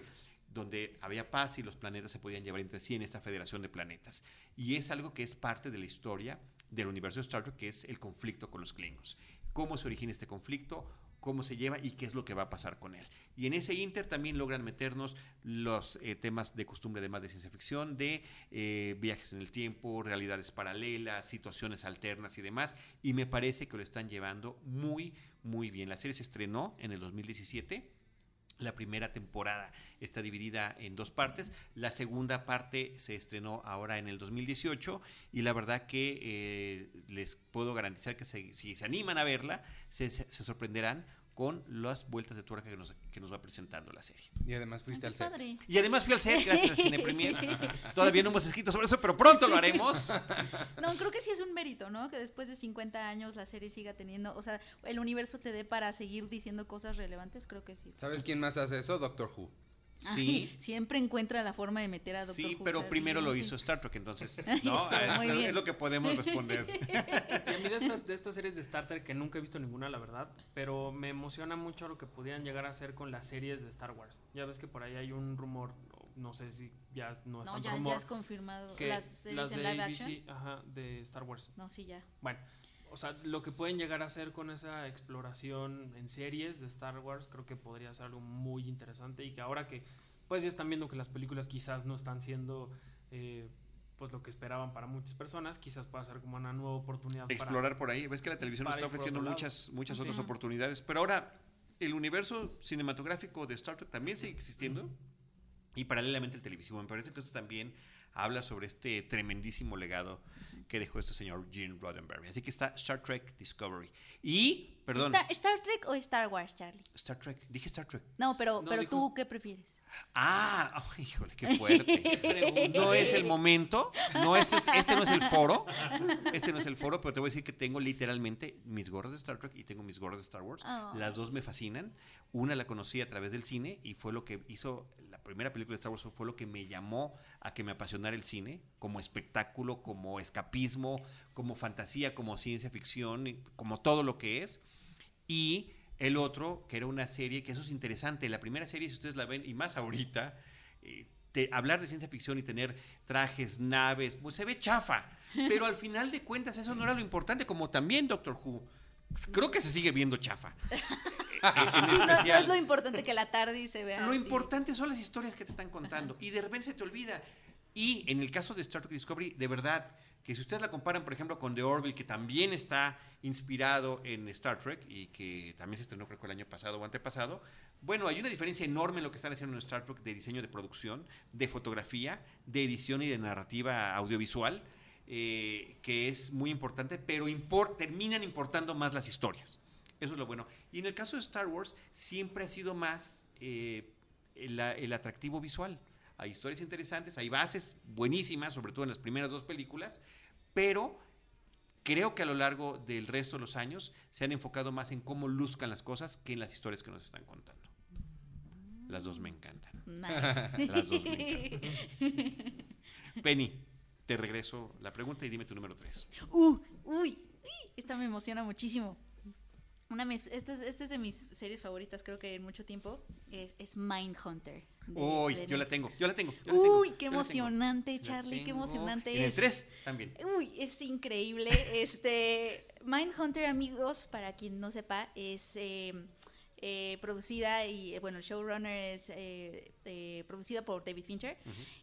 donde había paz y los planetas se podían llevar entre sí en esta federación de planetas. Y es algo que es parte de la historia del universo de Star Trek, que es el conflicto con los Klingons. Cómo se origina este conflicto, cómo se lleva y qué es lo que va a pasar con él. Y en ese inter también logran meternos los eh, temas de costumbre de más de ciencia ficción, de eh, viajes en el tiempo, realidades paralelas, situaciones alternas y demás. Y me parece que lo están llevando muy, muy bien. La serie se estrenó en el 2017. La primera temporada está dividida en dos partes. La segunda parte se estrenó ahora en el 2018 y la verdad que eh, les puedo garantizar que si se animan a verla, se sorprenderán con las vueltas de tuerca que nos, que nos va presentando la serie. Y además fuiste Ay, al set. padre. Y además fui al set gracias a Cine Premier. Todavía no hemos escrito sobre eso, pero pronto lo haremos. No, creo que sí es un mérito, ¿no? Que después de 50 años la serie siga teniendo, o sea, el universo te dé para seguir diciendo cosas relevantes, creo que sí. ¿Sabes quién más hace eso? Doctor Who. Sí. Ay, siempre encuentra la forma de meter a Doctor Sí, Who, pero primero lo hizo Star Trek, entonces, Eso, ¿no? Es- lo que podemos responder. Y a mí de estas, de estas series de Star Trek, que nunca he visto ninguna, la verdad, pero me emociona mucho lo que pudieran llegar a hacer con las series de Star Wars. Ya ves que por ahí hay un rumor, no sé si ya no es No, tanto ya, rumor, ya es confirmado. que las series las en de live ABC, action. ajá, de Star Wars. No, sí, ya. Bueno, o sea, lo que pueden llegar a hacer con esa exploración en series de Star Wars, creo que podría ser algo muy interesante y que ahora que pues ya están viendo que las películas quizás no están siendo eh, pues lo que esperaban para muchas personas, quizás pueda ser como una nueva oportunidad para- explorar por ahí. Ves que la televisión nos está ofreciendo muchas, muchas Sí. otras oportunidades. Pero ahora, el universo cinematográfico de Star Trek también sigue existiendo. Y paralelamente el televisivo. Me parece que esto también habla sobre este tremendísimo legado que dejó este señor Gene Roddenberry. Así que está Star Trek Discovery. Y, perdón, ¿Star, Star Trek o Star Wars, Charlie? Star Trek. Dije Star Trek. No, pero, No, pero dijo- tú, ¿qué prefieres? Ah, oh, híjole, qué fuerte. No es el momento, no es, es- este no es el foro, este no es el foro, pero te voy a decir que tengo literalmente mis gorras de Star Trek y tengo mis gorras de Star Wars. Oh. Las dos me fascinan. Una la conocí a través del cine y fue lo que hizo, la primera película de Star Wars fue lo que me llamó a que me apasionara el cine, como espectáculo, como escapismo, como fantasía, como ciencia ficción, como todo lo que es. Y el otro, que era una serie, que eso es interesante. La primera serie, si ustedes la ven, y más ahorita, eh, te- hablar de ciencia ficción y tener trajes, naves, pues se ve chafa. Pero al final de cuentas, eso no era lo importante, como también Doctor Who. Pues, Creo que se sigue viendo chafa. Eh, eh, en Sí, no, es lo importante que la tarde se vea. Lo así. importante son las historias que te están contando y de repente se te olvida. Y en el caso de Star Trek Discovery, de verdad, que si ustedes la comparan, por ejemplo, con The Orville, que también está inspirado en Star Trek y que también se estrenó creo que el año pasado o antepasado, bueno, hay una diferencia enorme en lo que están haciendo en Star Trek de diseño de producción, de fotografía, de edición y de narrativa audiovisual, eh, que es muy importante, pero terminan importando más las historias. Eso es lo bueno. Y en el caso de Star Wars, siempre ha sido más eh, el atractivo visual. Hay historias interesantes, hay bases buenísimas, sobre todo en las primeras dos películas, pero creo que a lo largo del resto de los años se han enfocado más en cómo luzcan las cosas que en las historias que nos están contando. Las dos me encantan. Nice. Las dos me encantan. Penny, te regreso la pregunta y dime tu número 3. Uh, uy, uy, esta me emociona muchísimo. Una de mis, esta, es, esta es de mis series favoritas, creo que en mucho tiempo. Es, es Mindhunter. Uy, yo la tengo, yo la tengo. yo la tengo, Uy, qué tengo. emocionante, Charlie, qué emocionante En el es. 3 también. Uy, es increíble. Este, Mindhunter, amigos, para quien no sepa, es eh, eh, producida y, eh, bueno, el showrunner es eh, producida por David Fincher.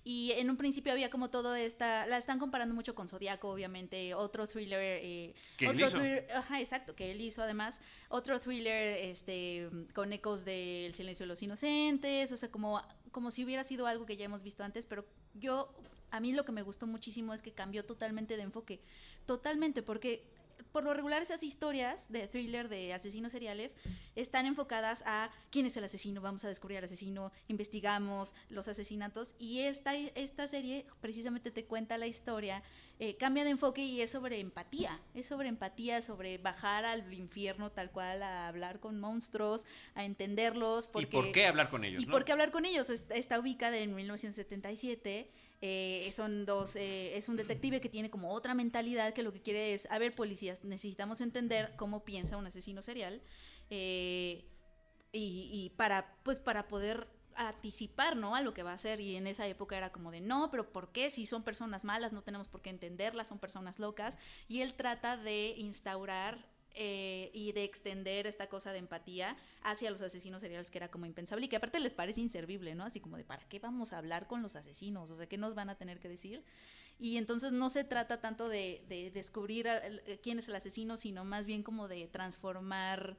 Y en un principio había como todo esta, la están comparando mucho con Zodiaco, obviamente, otro thriller. Que él hizo. thriller- ajá, exacto, que él hizo además. Otro thriller este, con ecos del silencio de los inocentes, o sea, como, como si hubiera sido algo que ya hemos visto antes, pero yo, a mí lo que me gustó muchísimo es que cambió totalmente de enfoque, totalmente, porque por lo regular esas historias de thriller de asesinos seriales están enfocadas a quién es el asesino, vamos a descubrir al asesino, investigamos los asesinatos y esta, esta serie precisamente te cuenta la historia, eh, cambia de enfoque y es sobre empatía, es sobre empatía, sobre bajar al infierno tal cual, a hablar con monstruos, a entenderlos. ¿Y por qué hablar con ellos? ¿Y no? por qué hablar con ellos? Está, está ubicada en 1977. Eh, son dos, eh, es un detective que tiene como otra mentalidad que lo que quiere es, a ver, policías, necesitamos entender cómo piensa un asesino serial eh, y, y para, pues, para poder anticipar, ¿no? A lo que va a hacer y en esa época era como de, no, pero ¿por qué? Si son personas malas, no tenemos por qué entenderlas, son personas locas y él trata de instaurar eh, y de extender esta cosa de empatía hacia los asesinos seriales que era como impensable y que aparte les parece inservible, ¿no? Así como de, ¿para qué vamos a hablar con los asesinos? O sea, ¿qué nos van a tener que decir? Y entonces no se trata tanto de, de descubrir a- el- eh, quién es el asesino, sino más bien como de transformar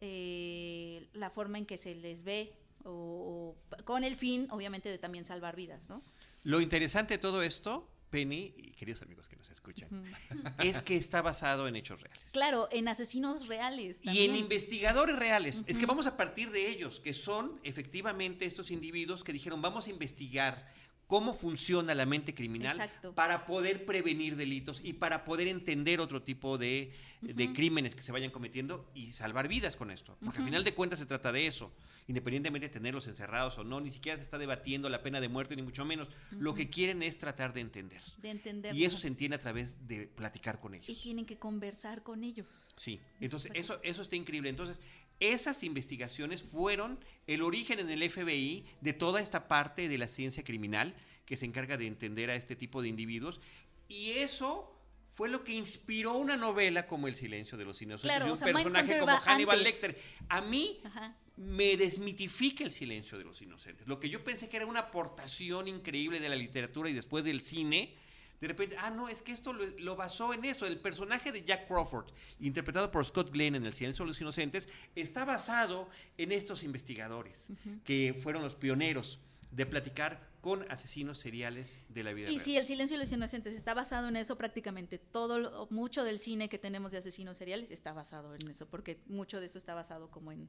eh, la forma en que se les ve o, o con el fin, obviamente, de también salvar vidas, ¿no? Lo interesante de todo esto, Penny, y queridos amigos que nos escuchan, es que está basado en hechos reales. Claro, en asesinos reales. Y en investigadores reales. Es que vamos a partir de ellos, que son efectivamente estos individuos que dijeron, vamos a investigar cómo funciona la mente criminal Exacto. para poder prevenir delitos y para poder entender otro tipo de, de crímenes que se vayan cometiendo y salvar vidas con esto. Porque al final de cuentas se trata de eso. Independientemente de tenerlos encerrados o no, ni siquiera se está debatiendo la pena de muerte, ni mucho menos. Lo que quieren es tratar de entender. de entender. Y eso se entiende a través de platicar con ellos. Y tienen que conversar con ellos. Sí, entonces eso, eso está increíble. Entonces, esas investigaciones fueron el origen en el FBI de toda esta parte de la ciencia criminal que se encarga de entender a este tipo de individuos. Y eso fue lo que inspiró una novela como El silencio de los inocentes. Claro, de o un sea, personaje como Hannibal antes. Lecter. A mí Ajá. me desmitifica el silencio de los inocentes. Lo que yo pensé que era una aportación increíble de la literatura y después del cine, de repente, ah, no, es que esto lo, lo basó en eso. El personaje de Jack Crawford, interpretado por Scott Glenn en El silencio de los inocentes, está basado en estos investigadores que fueron los pioneros de platicar con asesinos seriales de la vida Y real. si El silencio de los inocentes está basado en eso, prácticamente todo, lo- mucho del cine que tenemos de asesinos seriales está basado en eso, porque mucho de eso está basado como en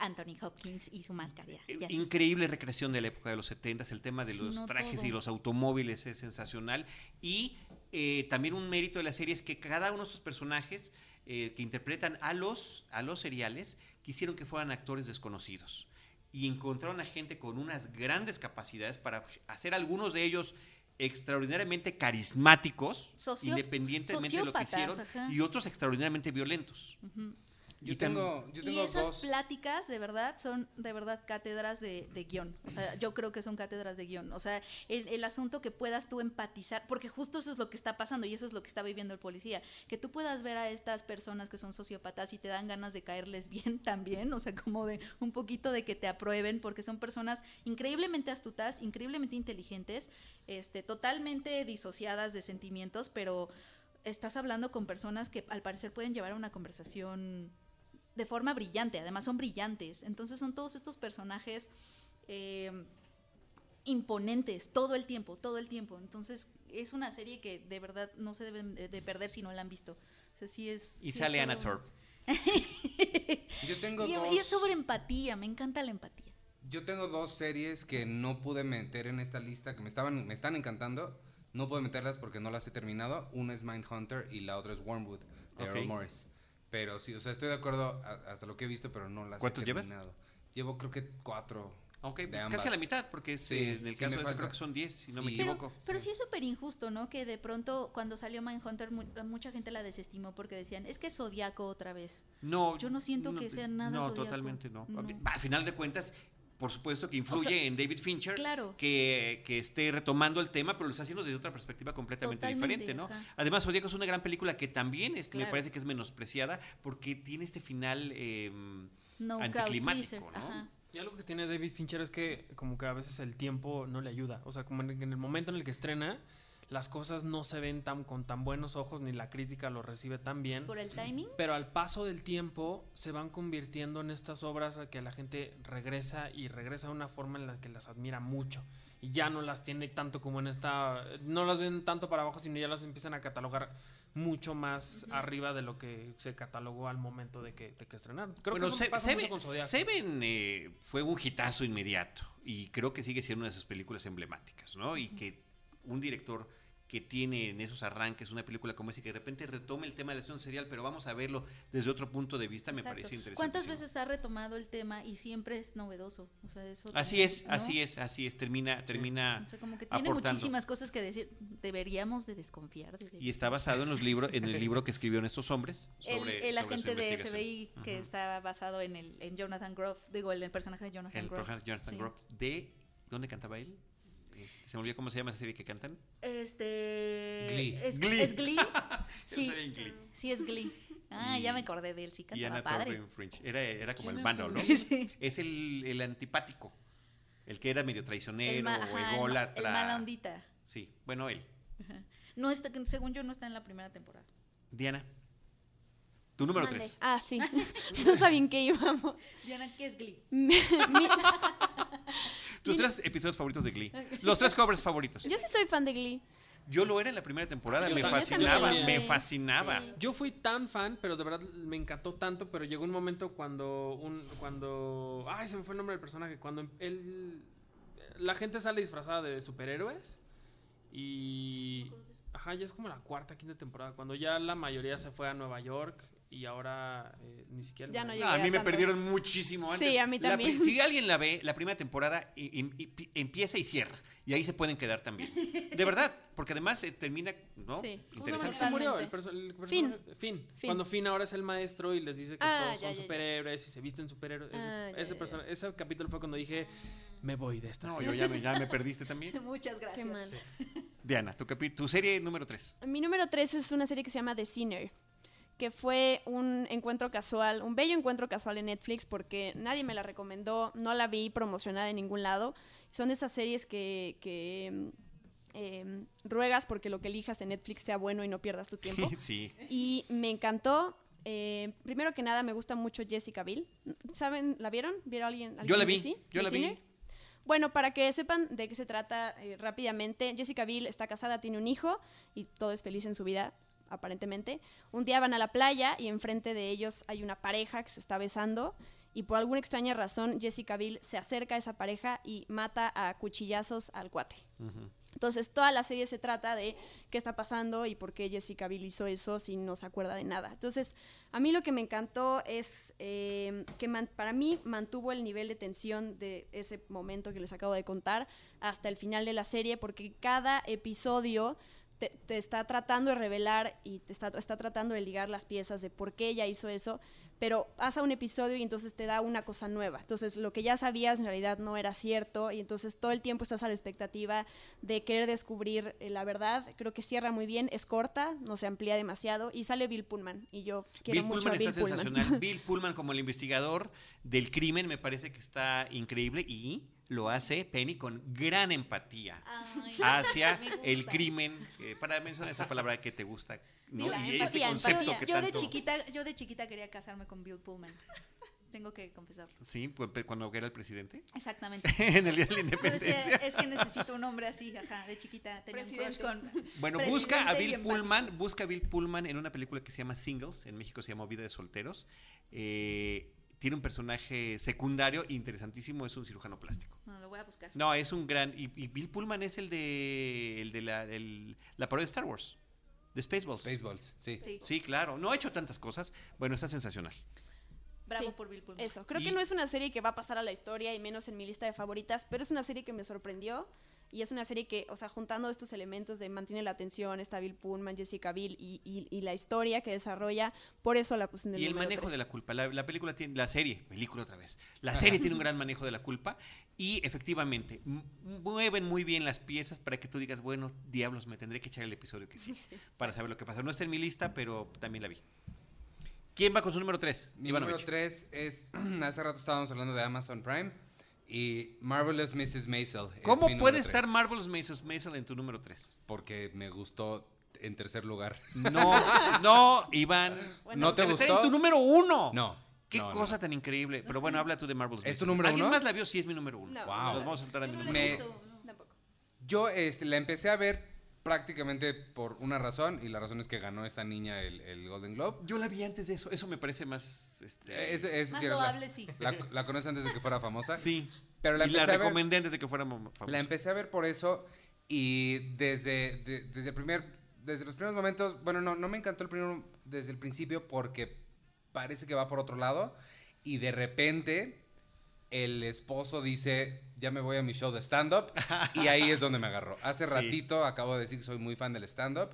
Anthony Hopkins y su máscara. Eh. Increíble recreación de la época de los 70 el tema de Sí, los no, trajes todo. y los automóviles es sensacional. Y eh, también un mérito de la serie es que cada uno de estos personajes eh, que interpretan a los, a los seriales quisieron que fueran actores desconocidos. Y encontraron a gente con unas grandes capacidades para hacer algunos de ellos extraordinariamente carismáticos, Socio- independientemente de lo que hicieron, ajá. y otros extraordinariamente violentos. Ujú. Yo Y tengo, yo Y esas dos. pláticas, de verdad, son de verdad cátedras de, de guion. O sea, yo creo que son cátedras de guion. O sea, el, el asunto que puedas tú empatizar, porque justo eso es lo que está pasando y eso es lo que está viviendo el policía. Que tú puedas ver a estas personas que son sociópatas y te dan ganas de caerles bien también. O sea, como de un poquito de que te aprueben, porque son personas increíblemente astutas, increíblemente inteligentes, este, totalmente disociadas de sentimientos, pero estás hablando con personas que al parecer pueden llevar una conversación de forma brillante, además son brillantes. Entonces son todos estos personajes eh, imponentes todo el tiempo, todo el tiempo. Entonces es una serie que de verdad no se deben de, de perder si no la han visto. O sea, sí es... Y sí sale es Anna todo- Thorpe. Yo tengo Y, dos. y es sobre empatía, me encanta la empatía. Yo tengo dos series que no pude meter en esta lista, que me estaban, me están encantando. No puedo meterlas porque no las he terminado. Una es Mindhunter y la otra es Wormwood, de. Earl Morris. Pero sí, o sea, estoy de acuerdo a- hasta lo que he visto, pero no las ¿Cuántos he llevas? terminado. Llevo creo que cuatro. Ok, de casi a la mitad, porque Sí, eh, en el sí, caso de ese creo que son 10, si no me Pero, equivoco. pero sí es súper injusto, ¿no? Que de pronto cuando salió Mindhunter mu- mucha gente la desestimó porque decían, es que es Zodíaco otra vez. No, Yo no siento que sea nada No, zodiaco. totalmente no. No. A final de cuentas, por supuesto que influye sea, en David Fincher claro. que, que esté retomando el tema, pero lo está haciendo desde otra perspectiva completamente Totalmente, diferente, ¿no? ajá. Además, Zodíaco es una gran película que también es, me Claro. parece que es menospreciada porque tiene este final eh, No, anticlimático, ¿no? Y algo que tiene David Fincher es que como que a veces el tiempo no le ayuda. O sea, como en, en el momento en el que estrena, las cosas no se ven tan con tan buenos ojos, ni la crítica lo recibe tan bien. Por el timing. Pero al paso del tiempo se van convirtiendo en estas obras a que la gente regresa y regresa de una forma en la que las admira mucho. Y ya no las tiene tanto como en esta... No las ven tanto para abajo, sino ya las empiezan a catalogar mucho más arriba de lo que se catalogó al momento de que, de que estrenaron. Creo bueno, que eso Se- pasa mucho Seven, con Zodiaco. Seven, eh, fue un hitazo inmediato y creo que sigue siendo una de sus películas emblemáticas, ¿no? Y que un director que tiene en esos arranques una película como esa y que de repente retome el tema de la acción serial, pero vamos a verlo desde otro punto de vista, me Exacto. parece interesante. ¿Cuántas veces ha retomado el tema y siempre es novedoso? O sea, eso Así también, es, ¿no? así es, así es, termina, termina O sea, como que tiene aportando. muchísimas cosas que decir. Deberíamos de desconfiar de Y está basado en los libros, en el libro que escribieron estos hombres el, sobre el sobre su agente de. FBI que está basado en el en Jonathan Groff, digo, en el personaje de Jonathan el Groff. Jonathan Sí. Groff de ¿dónde cantaba él? Este, se me olvidó cómo se llama esa serie que cantan. Este Glee. ¿Es Glee. ¿es Glee? sí, Glee. sí es Glee. Ah, Y- ya me acordé de él, sí Y cantaba Anna padre. Fringe. Era, era como ¿Quién el malo, ¿no? Glee? Sí. Es el, el antipático. El que era medio traicionero ma- o ajá, el ególatra. el mala ondita. Sí, bueno, él. Ajá. No está, según yo no está en la primera temporada. Diana. Tu número Mande. 3. Ah, sí. no sabía en qué íbamos. Diana, ¿qué es Glee? Mi- Tus tres episodios favoritos de Glee. Los tres covers favoritos. yo sí soy fan de Glee. Yo lo era en la primera temporada. Me fascinaba, me Sí. fascinaba. Sí. Yo fui tan fan, pero de verdad me encantó tanto, pero llegó un momento cuando un cuando ay, se me fue el nombre del personaje, cuando él la gente sale disfrazada de superhéroes y ajá, ya es como la cuarta, quinta temporada, cuando ya la mayoría se fue a Nueva York y ahora eh, ni siquiera Ya no No, a mí me tanto. perdieron muchísimo antes. Sí, a mí La también. si alguien la ve, la primera temporada y- y- y- empieza y cierra. Y ahí se pueden quedar también. De verdad, porque además eh, termina, ¿no? Sí. Interesante. se murió el, perso- el Finn. Fin. Cuando Finn ahora es el maestro y les dice que Ah, todos ya, son ya, ya. superhéroes y se visten superhéroes. Ese- Ah, ya, ese, ya, persona- ese capítulo fue cuando dije, me voy de esta No, serie". yo ya me, ya me perdiste también. Muchas gracias. Qué mal. Diana, tu, capi- tu serie número 3. Mi número 3 es una serie que se llama The Sinner, que fue un encuentro casual, un bello encuentro casual en Netflix porque nadie me la recomendó, no la vi promocionada en ningún lado. Son esas series que, que, em, ruegas porque lo que elijas en Netflix sea bueno y no pierdas tu tiempo. sí. y me encantó. eh, primero que nada, me gusta mucho Jessica Biel. ¿Saben? ¿La vieron? ¿Vieron alguien? Yo la alguien vi, sí? yo ¿De la vi. Sinner? Bueno, para que sepan de qué se trata eh, rápidamente, Jessica Biel está casada, tiene un hijo y todo es feliz en su vida, aparentemente. Un día van a la playa y enfrente de ellos hay una pareja que se está besando y por alguna extraña razón Jessica Biel se acerca a esa pareja y mata a cuchillazos al cuate. Ujú. Entonces, toda la serie se trata de qué está pasando y por qué Jessica Biel hizo eso si no se acuerda de nada. Entonces, a mí lo que me encantó es eh, que para mí mantuvo el nivel de tensión de ese momento que les acabo de contar hasta el final de la serie, porque cada episodio te, te está tratando de revelar y te está, está tratando de ligar las piezas de por qué ella hizo eso, pero pasa un episodio y entonces te da una cosa nueva. Entonces, lo que ya sabías en realidad no era cierto y entonces todo el tiempo estás a la expectativa de querer descubrir eh, la verdad. Creo que cierra muy bien, es corta, no se amplía demasiado y sale Bill Pullman y yo quiero Bill mucho Pullman a Bill está Pullman. sensacional. Bill Pullman como el investigador del crimen me parece que está increíble y lo hace Penny con gran empatía Ay, hacia el crimen. eh, para mencionar esa palabra que te gusta, y este empatía, concepto empatía. que yo tanto... de chiquita, yo de chiquita quería casarme con Bill Pullman. Tengo que confesarlo. Sí, pues, cuando era el presidente. Exactamente. en el Día de la Independencia. es que necesito un hombre así, ajá, de chiquita tenía un crush con Bueno, busca a presidente Bill. Pullman, busca a Bill Pullman en una película que se llama Singles, en México se llama Vida de Solteros. Eh, tiene un personaje secundario interesantísimo, es un cirujano plástico. No, lo voy a buscar. No, es un gran... Y, y Bill Pullman es el de, el de la, el- la parodia de Star Wars, de Spaceballs. Spaceballs, sí. Sí. Sí, claro. No ha hecho tantas cosas. Bueno, está sensacional. Bravo Sí, por Bill Pullman. Eso, creo Y- que no es una serie que va a pasar a la historia y menos en mi lista de favoritas, pero es una serie que me sorprendió y es una serie que, o sea, juntando estos elementos de mantiene la atención, está Bill Pullman, Jessica Biel y, y- y la historia que desarrolla, por eso la puse en el Y el manejo tres. de la culpa. La, la película tiene, la serie, película otra vez. La serie tiene un gran manejo de la culpa y efectivamente mueven muy bien las piezas para que tú digas, bueno, diablos, me tendré que echar el episodio que sí, Sí, para saber lo que pasa. No está en mi lista, pero también la vi. ¿Quién va con su número 3? Mi número 3 es, hace rato estábamos hablando de Amazon Prime y Marvelous Mrs. Maisel. es ¿Cómo mi número puede estar tres, Marvelous Mrs. Maisel en tu número 3? Porque me gustó en tercer lugar. No, no, Iván. Bueno, ¿No te estar en gustó? tu número 1. No. Qué no, cosa no. tan increíble. Pero bueno, habla tú de Marvelous ¿Es tu número ¿Alguien uno? más la vio? Sí, es mi número 1. No, Wow. no, Nos vamos a saltar a mi número la he Me- visto, no. Tampoco. Yo este, la empecé a ver prácticamente por una razón y la razón es que ganó esta niña el, el Golden Globe. Yo la vi antes de eso. Eso me parece más. Este, Eh, ese- ese Más sí la- sí. La, la conoce antes de que fuera famosa. Sí. Pero la y la ver- recomendé antes de que fuera mo- famosa. La empecé a ver por eso y desde, de- desde el primer, desde los primeros momentos, bueno, no, no me encantó el primero desde el principio porque parece que va por otro lado y de repente el esposo dice, ya me voy a mi show de stand-up y ahí es donde me agarró. Hace Sí. ratito acabo de decir que soy muy fan del stand-up.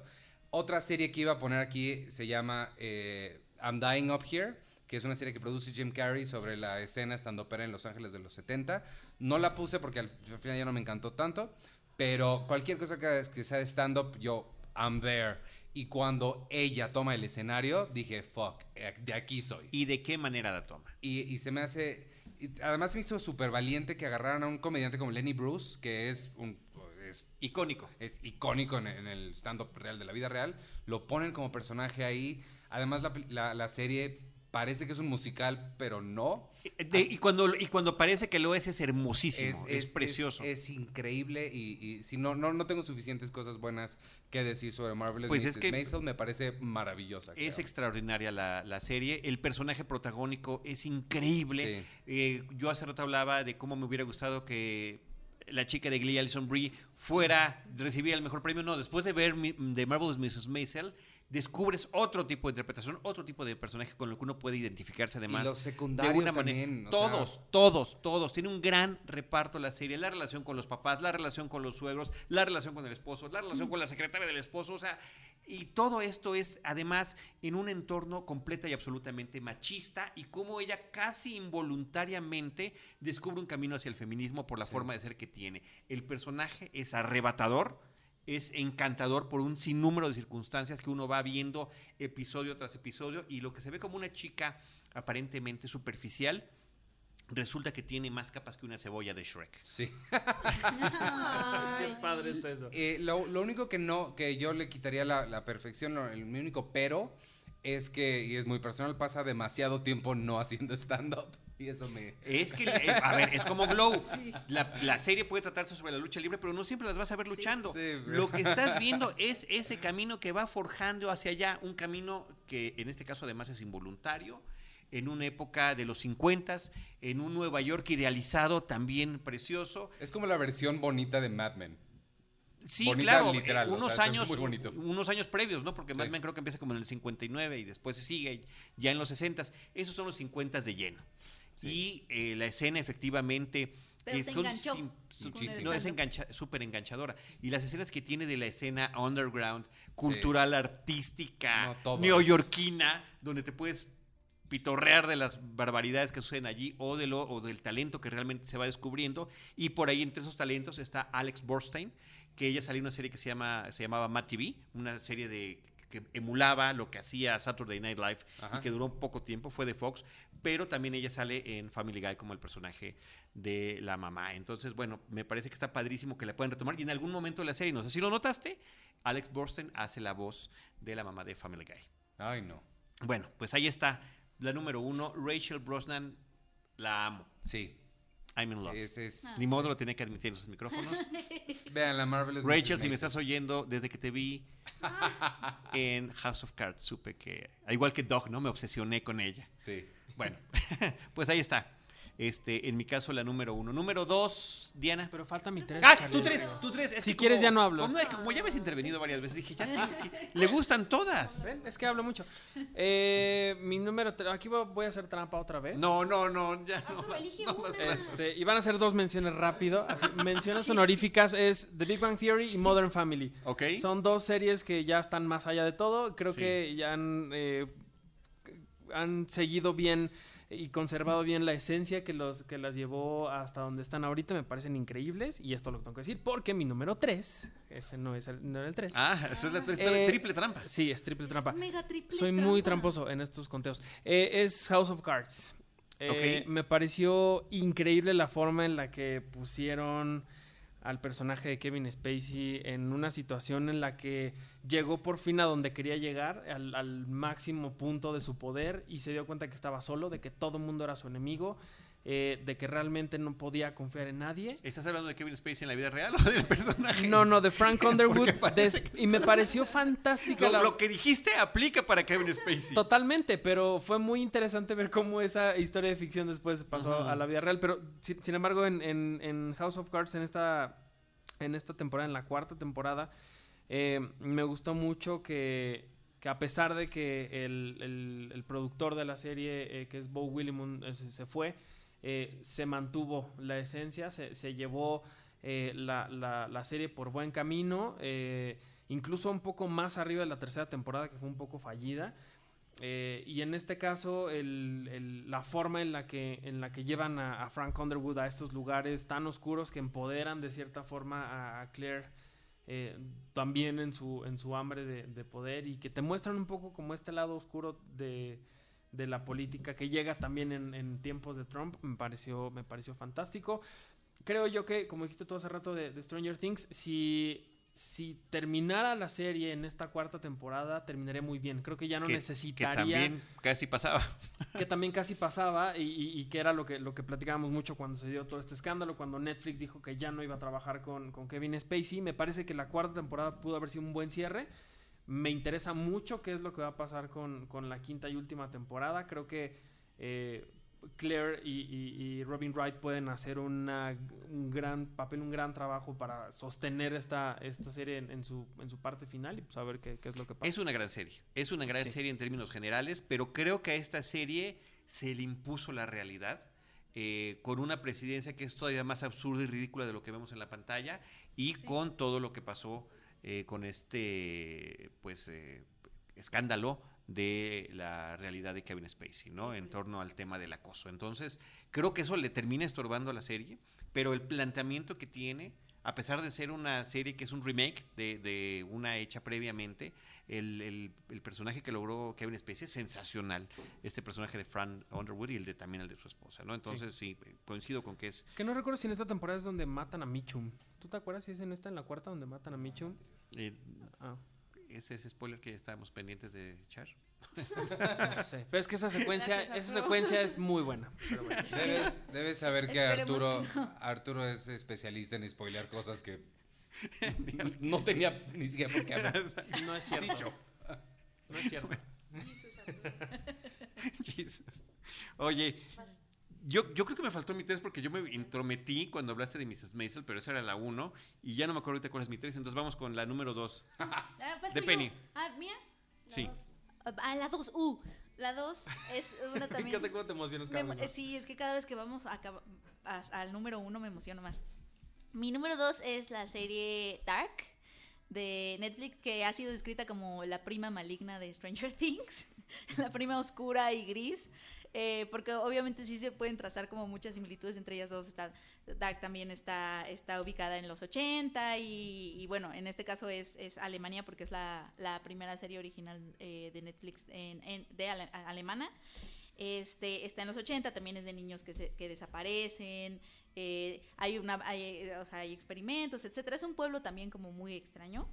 Otra serie que iba a poner aquí se llama eh, I'm Dying Up Here, que es una serie que produce Jim Carrey sobre la escena stand-upera en Los Ángeles de los 70. No la puse porque al, al final ya no me encantó tanto, pero cualquier cosa que, que sea de stand-up, yo, I'm there. Y cuando ella toma el escenario, dije, fuck, eh, de aquí soy. ¿Y de qué manera la toma? Y, y se me hace. Además, se me hizo súper valiente que agarraran a un comediante como Lenny Bruce, que es un. Es, Icónico. es icónico en, en el stand-up real de la vida real. Lo ponen como personaje ahí. Además, la- la serie parece que es un musical, pero no. De- y, cuando, y cuando parece que lo es, es hermosísimo. Es, precioso. Es, increíble. Y, y si no, no, no tengo suficientes cosas buenas que decir sobre Marvelous Pues es Mrs. que- Maisel, me parece maravillosa. Es creo. extraordinaria la, la serie. El personaje protagónico es increíble. Eh, yo hace rato hablaba de cómo me hubiera gustado que la chica de Glee, Alison Brie, fuera, recibiera el mejor premio. No, después de ver mi- The Marvelous Mrs. Maisel, descubres otro tipo de interpretación, otro tipo de personaje con el que uno puede identificarse además. los de secundarios alguna manera. también, Todos, sea- todos, todos. Tiene un gran reparto la serie. La relación con los papás, la relación con los suegros, la relación con el esposo, la relación con la secretaria del esposo. O sea, y todo esto es además en un entorno completa y absolutamente machista y cómo ella casi involuntariamente descubre un camino hacia el feminismo por la Sí. forma de ser que tiene. El personaje es arrebatador. Es encantador por un sinnúmero de circunstancias que uno va viendo episodio tras episodio y lo que se ve como una chica aparentemente superficial resulta que tiene más capas que una cebolla de Shrek. Sí. Qué padre está eso. Eh, lo, lo único que no, que yo le quitaría la, la perfección, lo- el, mi único pero es que, y es muy personal, pasa demasiado tiempo no haciendo stand-up. Y eso me. Es que, eh, a ver, es como Glow. La, la serie puede tratarse sobre la lucha libre, pero no siempre las vas a ver luchando. Sí, Lo que estás viendo es ese camino que va forjando hacia allá, un camino que en este caso además es involuntario, en una época de los 50, en un Nueva York idealizado, también precioso. Es como la versión bonita de Mad Men. Sí, Bonita claro, literal, eh, o unos sea, años muy bonito. unos años previos, ¿no? Porque Mad. Men creo que empieza como en el 59 y después se sigue ya en los 60. Esos son los 50 de lleno. Y eh, la escena efectivamente Pero que te son enganchó. sim- con su- el no es engancha, súper enganchadora y las escenas que tiene de la escena underground, cultural, artística, No, neoyorquina, donde te puedes pitorrear de las barbaridades que suceden allí o de lo o del talento que realmente se va descubriendo. Y por ahí entre esos talentos está Alex Borstein que ella salió en una serie que se llama se llamaba Mad TV una serie de que emulaba lo que hacía Saturday Night Live Ajá. y que duró un poco tiempo fue de Fox pero también ella sale en Family Guy como el personaje de la mamá entonces bueno me parece que está padrísimo que la puedan retomar y en algún momento de la serie no sé si lo notaste Alex Borstein hace la voz de la mamá de Family Guy Ay, no. bueno, pues ahí está la número uno, Rachel Brosnan, la amo. Sí. I'm in love. Es, es- Ni modo lo tenía que admitir en los micrófonos. Vean la Marvelous Rachel, si me estás oyendo, desde que te vi en House of Cards, supe que, igual que Dog, ¿no? Me obsesioné con ella. Sí. Bueno, pues ahí está. Este, en mi caso, la número uno. Número dos, Diana. Pero falta mi tres. Ah, Charlie. tú tres, tú tres. Es Si que quieres, como- ya no hablo. Como, como ya me has intervenido varias veces, dije, ya que- le gustan todas. ¿Ven? Es que hablo mucho. Eh, mi número tres. Aquí voy a hacer trampa otra vez. No, no, no, ya no. Elige no más trampas. Este, y van a ser dos menciones rápido. Así, menciones honoríficas es The Big Bang Theory y Modern Family. Ok. Son dos series que ya están más allá de todo. Creo Sí. que ya han, eh, han seguido bien y conservado bien la esencia que, los, que las llevó hasta donde están ahorita. Me parecen increíbles. Y esto lo tengo que decir porque mi número 3, ese no es el, no era el 3. Ah, eso es la tri- Eh, triple trampa. Sí, es triple trampa. Es mega triple Soy muy tramposo en estos conteos. Eh, es House of Cards. Eh. Me pareció increíble la forma en la que pusieron al personaje de Kevin Spacey en una situación en la que llegó por fin a donde quería llegar, al, máximo punto de su poder, y se dio cuenta que estaba solo, de que todo el mundo era su enemigo, eh, de que realmente no podía confiar en nadie. ¿Estás hablando de Kevin Spacey en la vida real o del personaje? No, no, de Frank Underwood. Y me pareció fantástica Lo, la, lo que dijiste aplica para Kevin Spacey. Totalmente, pero fue muy interesante ver cómo esa historia de ficción después pasó a la vida real. Pero sin, sin embargo, en, en- en House of Cards, en esta, en esta temporada, en la cuarta temporada, eh, me gustó mucho que, que a pesar de que el, el- el productor de la serie, eh, que es Bo Willimon, eh, se, se fue, eh, se mantuvo la esencia, se, se llevó eh, la, la- la serie por buen camino, eh, incluso un poco más arriba de la tercera temporada, que fue un poco fallida. Y en este caso, el- el- la forma en la que, en la que llevan a, Frank Underwood a estos lugares tan oscuros que empoderan de cierta forma a, Claire también en su, en su hambre de, de poder y que te muestran un poco como este lado oscuro de, de la política que llega también en, en tiempos de Trump, me pareció, me pareció fantástico. Creo yo que, como dijiste tú hace rato de, de Stranger Things, si, si terminara la serie en esta cuarta temporada, terminaría muy bien. Creo que ya no que, que necesitaría también casi pasaba. que también casi pasaba y, y- y que era lo que, lo que platicábamos mucho cuando se dio todo este escándalo, cuando Netflix dijo que ya no iba a trabajar con, con Kevin Spacey. Me parece que la cuarta temporada pudo haber sido un buen cierre. Me interesa mucho qué es lo que va a pasar con, con la quinta y última temporada. Creo que eh, Claire y, y- y Robin Wright pueden hacer una- un gran papel, un gran trabajo para sostener esta, esta serie en, en su, en su parte final y pues a ver qué, qué es lo que pasa. Es una gran serie. Es una gran Sí. serie en términos generales, pero creo que a esta serie se le impuso la realidad. eh, con una presidencia que es todavía más absurda y ridícula de lo que vemos en la pantalla y con todo lo que pasó eh, con este pues eh, escándalo de la realidad de Kevin Spacey, ¿no? En torno al tema del acoso. Entonces, creo que eso le termina estorbando a la serie, pero el planteamiento que tiene, a pesar de ser una serie que es un remake de, de una hecha previamente, el, el- el personaje que logró Kevin Spacey es sensacional. Este personaje de Fran Underwood y el de también el de su esposa, ¿no? Entonces, sí, coincido con que es... Que no recuerdo si en esta temporada es donde matan a Mitchum. ¿Tú te acuerdas si es en esta, en la cuarta, donde matan a Mitchum? eh, Ah, ese es spoiler que estábamos pendientes de echar. no sé. Pero es que esa secuencia, esa secuencia es muy buena. Pero bueno. Debes, debes saber que Esperemos Arturo, que Arturo es especialista en spoilear cosas que no tenía ni siquiera por qué hablar. No es cierto. No es cierto. Jesus. Oye, yo, yo creo que me faltó mi 3 porque yo me intrometí cuando hablaste de Mrs. Maisel, pero esa era la 1 y ya no me acuerdo ahorita cuál es mi 3, entonces vamos con la número 2. Ah, falto De. Penny. Ah, ¿mía? Sí. Ah, la 2. Uh, la 2 es una también... encanta cómo te emocionas cada vez. Sí, es que cada vez que vamos a a- al número uno me emociono más. Mi número dos es la serie Dark de Netflix, que ha sido descrita como la prima maligna de Stranger Things, la prima oscura y gris, eh, porque obviamente sí se pueden trazar como muchas similitudes entre ellas dos. Está, Dark también está, está ubicada en los 80 y, bueno, en este caso es, es Alemania porque es la, la primera serie original eh, de Netflix de ale- alemana. Este, está en los 80, también es de niños que, se- que desaparecen, eh, hay, una, hay, o sea, hay experimentos, etcétera. Es un pueblo también como muy extraño.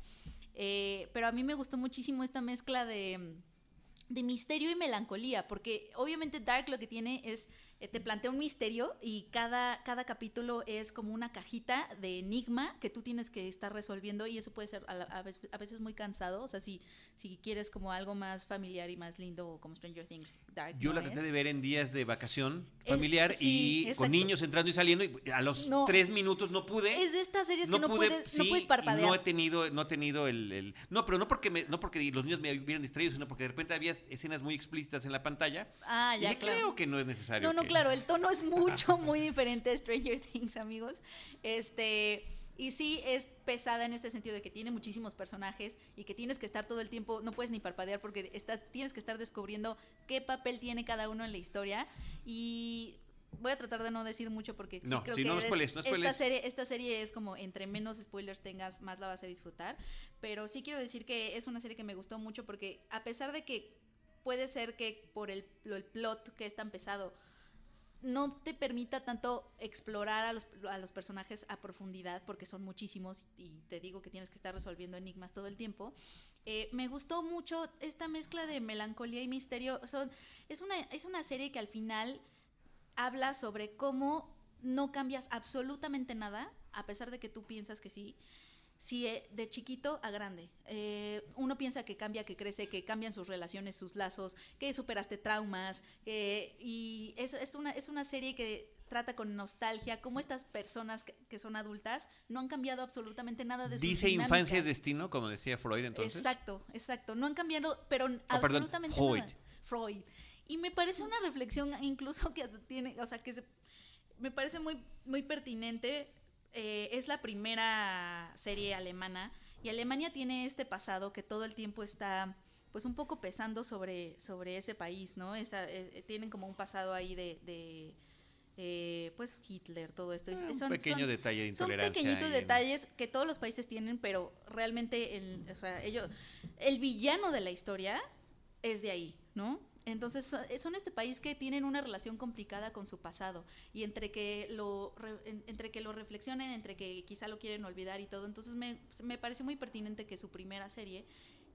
Eh, pero a mí me gustó muchísimo esta mezcla de, de misterio y melancolía, porque obviamente Dark lo que tiene es, eh, te plantea un misterio y cada, cada capítulo es como una cajita de enigma que tú tienes que estar resolviendo y eso puede ser a, la- a veces, a veces muy cansado, o sea, si, si quieres como algo más familiar y más lindo como Stranger Things, Dark. Yo no la traté es. de ver en días de vacación Eh, familiar sí, y exacto. con niños entrando y saliendo y a los No. tres minutos no pude. Es de estas series no que no, pude, puedes, sí, no puedes y parpadear. no he tenido, no he tenido el, el- no, pero no porque me, no porque los niños me hubieran distraído, sino porque de repente había escenas muy explícitas en la pantalla. Ah, y ya, claro. creo que no es necesario. No, no, que- claro, el tono es mucho, muy diferente a Stranger Things, amigos. Este, y sí es pesada en este sentido de que tiene muchísimos personajes y que tienes que estar todo el tiempo, no puedes ni parpadear porque estás, tienes que estar descubriendo qué papel tiene cada uno en la historia. Y voy a tratar de no decir mucho porque sí No, creo que no es- spoilees, no esta serie, esta serie es como entre menos spoilers tengas, más la vas a disfrutar. Pero sí quiero decir que es una serie que me gustó mucho porque a pesar de que puede ser que por el, el plot que es tan pesado no te permita tanto explorar a los, a los personajes a profundidad, porque son muchísimos y te digo que tienes que estar resolviendo enigmas todo el tiempo. Eh, me gustó mucho esta mezcla de melancolía y misterio. Son, es, una, es una serie que al final habla sobre cómo no cambias absolutamente nada, a pesar de que tú piensas que sí. Sí, eh, de chiquito a grande. Eh, uno piensa que cambia, que crece, que cambian sus relaciones, sus lazos, que superaste traumas. que- y es, es una, es una serie que trata con nostalgia cómo estas personas que, que son adultas no han cambiado absolutamente nada de sus Dice infancia es destino, como decía Freud entonces. Exacto, exacto. No han cambiado, pero perdón, absolutamente Freud. nada. Freud. Y me parece una reflexión incluso que tiene, o sea, que se- me parece muy, muy pertinente. Eh, es la primera serie alemana y Alemania tiene este pasado que todo el tiempo está pues un poco pesando sobre, sobre ese país, ¿no? Esa, eh, tienen como un pasado ahí de, de, eh, pues Hitler, todo esto. Ah, un son- pequeño son- detalle de son intolerancia. pequeñitos y- detalles que todos los países tienen, pero realmente el, o sea, ellos, el villano de la historia es de ahí, ¿no? Entonces so- son este país que tienen una relación complicada con su pasado y entre que lo re- en- entre que lo reflexionen, entre que quizá lo quieren olvidar y todo, entonces me, me parece muy pertinente que su primera serie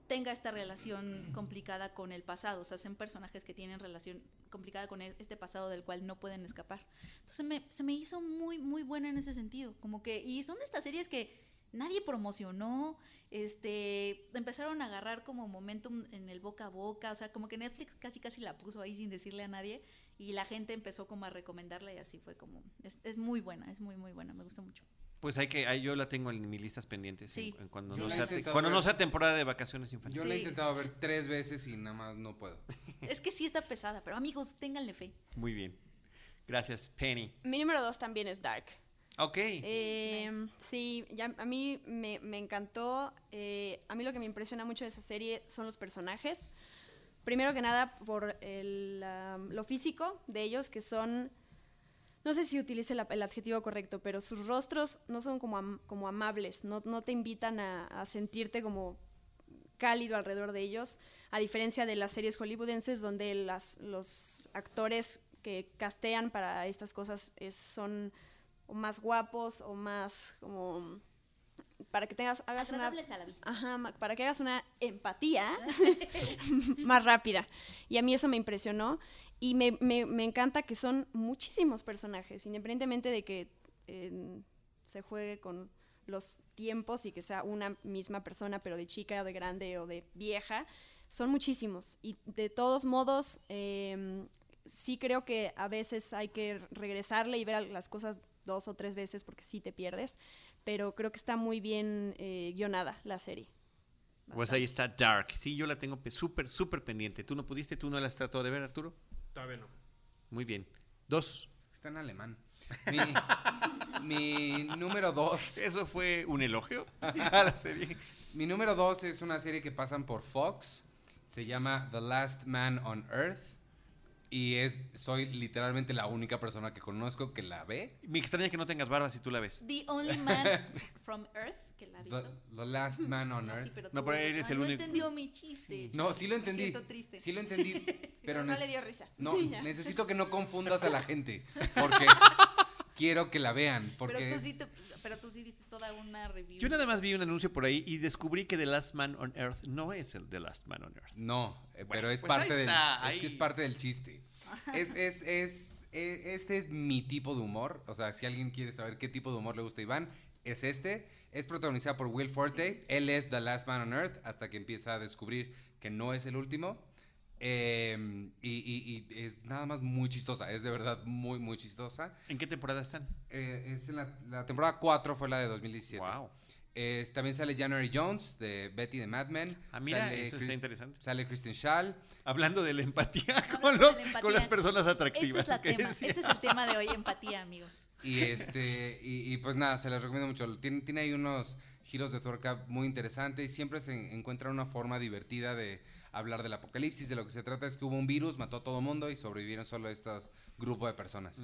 tenga esta relación complicada con el pasado, o sea, son personajes que tienen relación complicada con e- este pasado del cual no pueden escapar. Entonces me, se me hizo muy, muy buena en ese sentido. Como que, y son de estas series que nadie promocionó, este, empezaron a agarrar como momentum en el boca a boca, o sea, como que Netflix casi casi la puso ahí sin decirle a nadie y la gente empezó como a recomendarla y así fue como, es, es muy buena, es muy, muy buena, me gusta mucho. Pues hay que, yo la tengo en mis listas pendientes. Sí. en- en cuando Sí. no sea, cuando no ver. sea temporada de vacaciones infantiles. Yo la he Sí. intentado ver tres veces y nada más no puedo. Es que sí está pesada, pero amigos, ténganle fe. Muy bien. Gracias, Penny. Mi número dos también es Dark. Ok. Eh, Nice. Sí, ya, a mí me, me encantó. eh, a mí lo que me impresiona mucho de esa serie son los personajes. Primero que nada, por el, am, lo físico de ellos, que son. No sé si utilice la- el adjetivo correcto, pero sus rostros no son como, am- como amables, no, no te invitan a, a sentirte como cálido alrededor de ellos, a diferencia de las series hollywoodenses donde las, los actores que castean para estas cosas es- son o más guapos o más como para que tengas hagas una Agradables a la vista. Ajá, para que hagas una empatía más rápida. Y a mí eso me impresionó. Y me, me- me encanta que son muchísimos personajes, independientemente de que eh, se juegue con los tiempos y que sea una misma persona, pero de chica o de grande o de vieja. Son muchísimos. Y de todos modos, eh, sí creo que a veces hay que regresarle y ver las cosas dos o tres veces porque sí te pierdes. Pero creo que está muy bien eh, guionada la serie. Pues ahí está Dark. Sí, yo la tengo pe- súper, súper pendiente. ¿Tú no pudiste? ¿Tú no la has tratado de ver, Arturo? Todavía no. Muy bien. Dos. Está en alemán. Mi, mi número dos. ¿Eso fue un elogio a la serie? Mi número dos es una serie que pasan por Fox. Se llama The Last Man on Earth. Y es, soy literalmente la única persona que conozco que la ve. Me extraña que no tengas barba si tú la ves. The Only Man from Earth, que la ha The, visto. The Last Man on No, sí, Earth. pero No, pero eres- ah, el no único- entendió mi chiste. No, sí lo Me entendí. siento triste. Sí lo entendí. Pero no le dio risa. No, necesito que no confundas a la gente. Porque quiero que la vean. Porque Pero tú, es- sí te- pero tú sí diste toda una review. Yo nada más vi un anuncio por ahí y descubrí que The Last Man on Earth no es el The Last Man on Earth. No, eh, Bueno, pero es pues parte ahí del. está, Es que es parte del chiste. Es, es, es, este es mi tipo de humor. O sea, si alguien quiere saber qué tipo de humor le gusta a Iván, es este. Es protagonizada por Will Forte. Él es The Last Man on Earth hasta que empieza a descubrir que no es el último. Eh, y, y- y es nada más muy chistosa. Es de verdad muy, muy chistosa. ¿En qué temporada están? Eh, es en la, la temporada 4 fue la de 2017. Wow. Eh, también sale January Jones de Betty de Mad Men. Ah, mira, Sale eso Chris- está interesante. Sale Kristen Schall. Hablando de la empatía con, de los, la empatía. con las personas Este atractivas. es, la que tema, este es el tema de hoy, empatía, amigos. Y este y, y pues nada, se les recomiendo mucho. Tiene, tiene ahí unos giros de tuerca muy interesantes y siempre se en- encuentra una forma divertida de hablar del apocalipsis. De lo que se trata es que hubo un virus, mató a todo el mundo y sobrevivieron solo estos grupos de personas.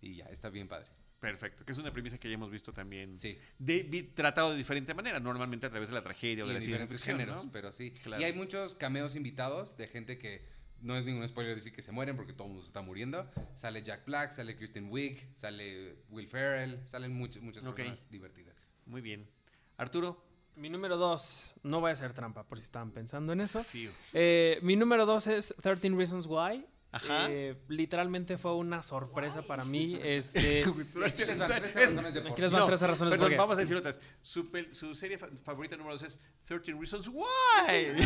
Y ya, está bien padre. Perfecto, que es una premisa que ya hemos visto también. Sí. De, vi- tratado de diferente manera, normalmente a través de la tragedia o Y de la en ciencia ficción, géneros, ¿no? pero sí. Claro. Y hay muchos cameos invitados de gente que no es ningún spoiler decir que se mueren porque todo el mundo se está muriendo. Sale Jack Black, sale Kristen Wiig, sale Will Ferrell, salen muchas muchas Ok. personas divertidas. Muy bien. Arturo. Mi número dos, no voy a hacer trampa por si estaban pensando en eso. Eh, mi número dos es 13 Reasons Why. Ajá. Eh, literalmente fue una sorpresa para mí. Este, Aquí les van tres Es- razones de por qué. razones Perdón, por qué. vamos a decir otras. Su, pel- su serie fa- favorita número 2 es 13 Reasons Why.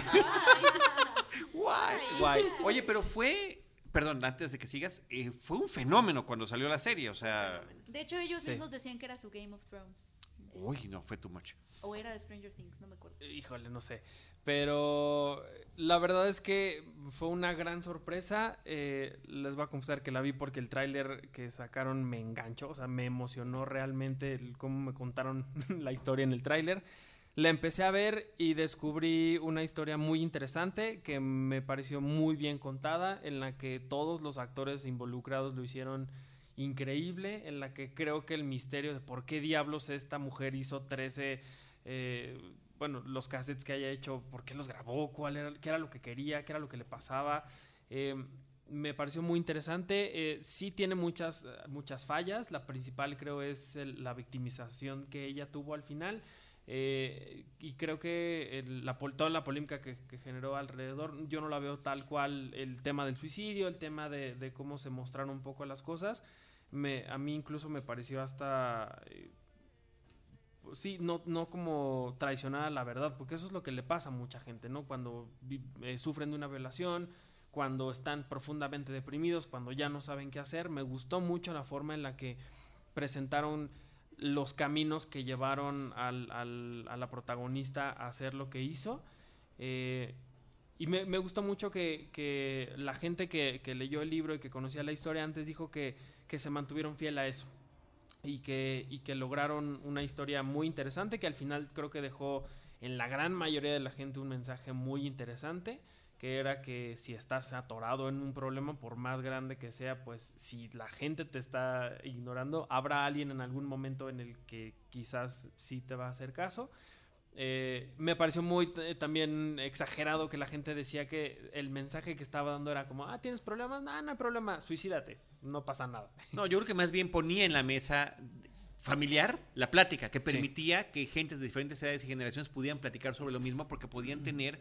Why. Guay. Oye, pero fue, perdón, antes de que sigas, eh, fue un fenómeno cuando salió la serie, o sea, De hecho, ellos Sí. mismos decían que era su Game of Thrones. Uy, no, fue too much. O era de Stranger Things, no me acuerdo. Híjole, no sé. Pero eh, la verdad es que fue una gran sorpresa. Eh, les voy a confesar que la vi porque el tráiler que sacaron me enganchó. O sea, me emocionó realmente el cómo me contaron la historia en el tráiler. La empecé a ver y descubrí una historia muy interesante que me pareció muy bien contada, en la que todos los actores involucrados lo hicieron increíble, en la que creo que el misterio de por qué diablos esta mujer hizo 13 eh, bueno, los cassettes que haya hecho, por qué los grabó, cuál era, qué era lo que quería, qué era lo que le pasaba. Eh, me pareció muy interesante. Eh, sí tiene muchas, muchas fallas. La principal creo es la victimización que ella tuvo al final. Y creo que el- la, toda la polémica que, generó alrededor, yo no la veo tal cual el tema del suicidio, el tema de cómo se mostraron un poco las cosas. Me, a mí incluso me pareció hasta eh, sí, no, no como traicionar a la verdad, porque eso es lo que le pasa a mucha gente, ¿no? Cuando eh, sufren de una violación, cuando están profundamente deprimidos, cuando ya no saben qué hacer. Me gustó mucho la forma en la que presentaron los caminos que llevaron al- al- a la protagonista a hacer lo que hizo. Eh, y me, me gustó mucho que, que la gente que, que leyó el libro y que conocía la historia antes dijo que, que se mantuvieron fiel a eso y que, y que lograron una historia muy interesante que al final creo que dejó en la gran mayoría de la gente un mensaje muy interesante que era que si estás atorado en un problema, por más grande que sea, pues si la gente te está ignorando, habrá alguien en algún momento en el que quizás sí te va a hacer caso. Eh, me pareció muy t- también exagerado que la gente decía que el mensaje que estaba dando era como, ah, ¿tienes problemas? No, no hay problema, suicídate, no pasa nada. No, yo creo que más bien ponía en la mesa familiar la plática, que permitía que gentes de diferentes edades y generaciones pudieran platicar sobre lo mismo porque podían tener,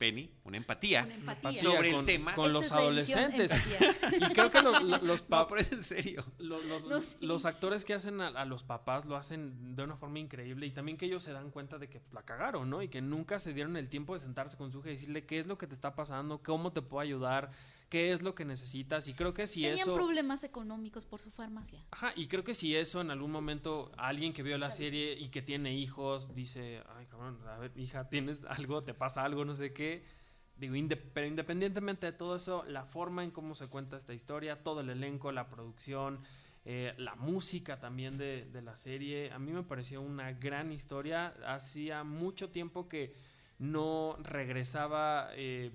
Penny, una empatía. Una empatía. Sobre el con, tema. con los adolescentes. Y creo que lo- lo- los, No, pa- pero es en serio. lo- los, No, sí. los actores que hacen a, a los papás lo hacen de una forma increíble y también que ellos se dan cuenta de que la cagaron, ¿no? Y que nunca se dieron el tiempo de sentarse con su hija y decirle qué es lo que te está pasando, cómo te puedo ayudar, qué es lo que necesitas. Y creo que si Tenían eso... problemas económicos por su farmacia. Ajá, y creo que si eso en algún momento alguien que vio la serie y que tiene hijos dice, ay cabrón, a ver, hija, tienes algo, te pasa algo, no sé qué. Digo, inde- pero independientemente de todo eso, la forma en cómo se cuenta esta historia, todo el elenco, la producción, eh, la música también de, de la serie, a mí me pareció una gran historia. Hacía mucho tiempo que no regresaba eh,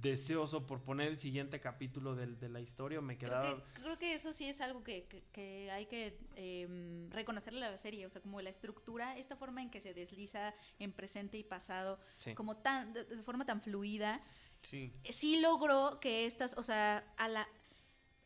deseoso por poner el siguiente capítulo de, la historia. Me Creo quedaba... que, creo que eso sí es algo que, que- que hay que eh, reconocerle a la serie, o sea, como la estructura, esta forma en que se desliza en presente y pasado, Sí. como tan, de, de forma tan fluida, Sí. sí logró que estas, o sea, a la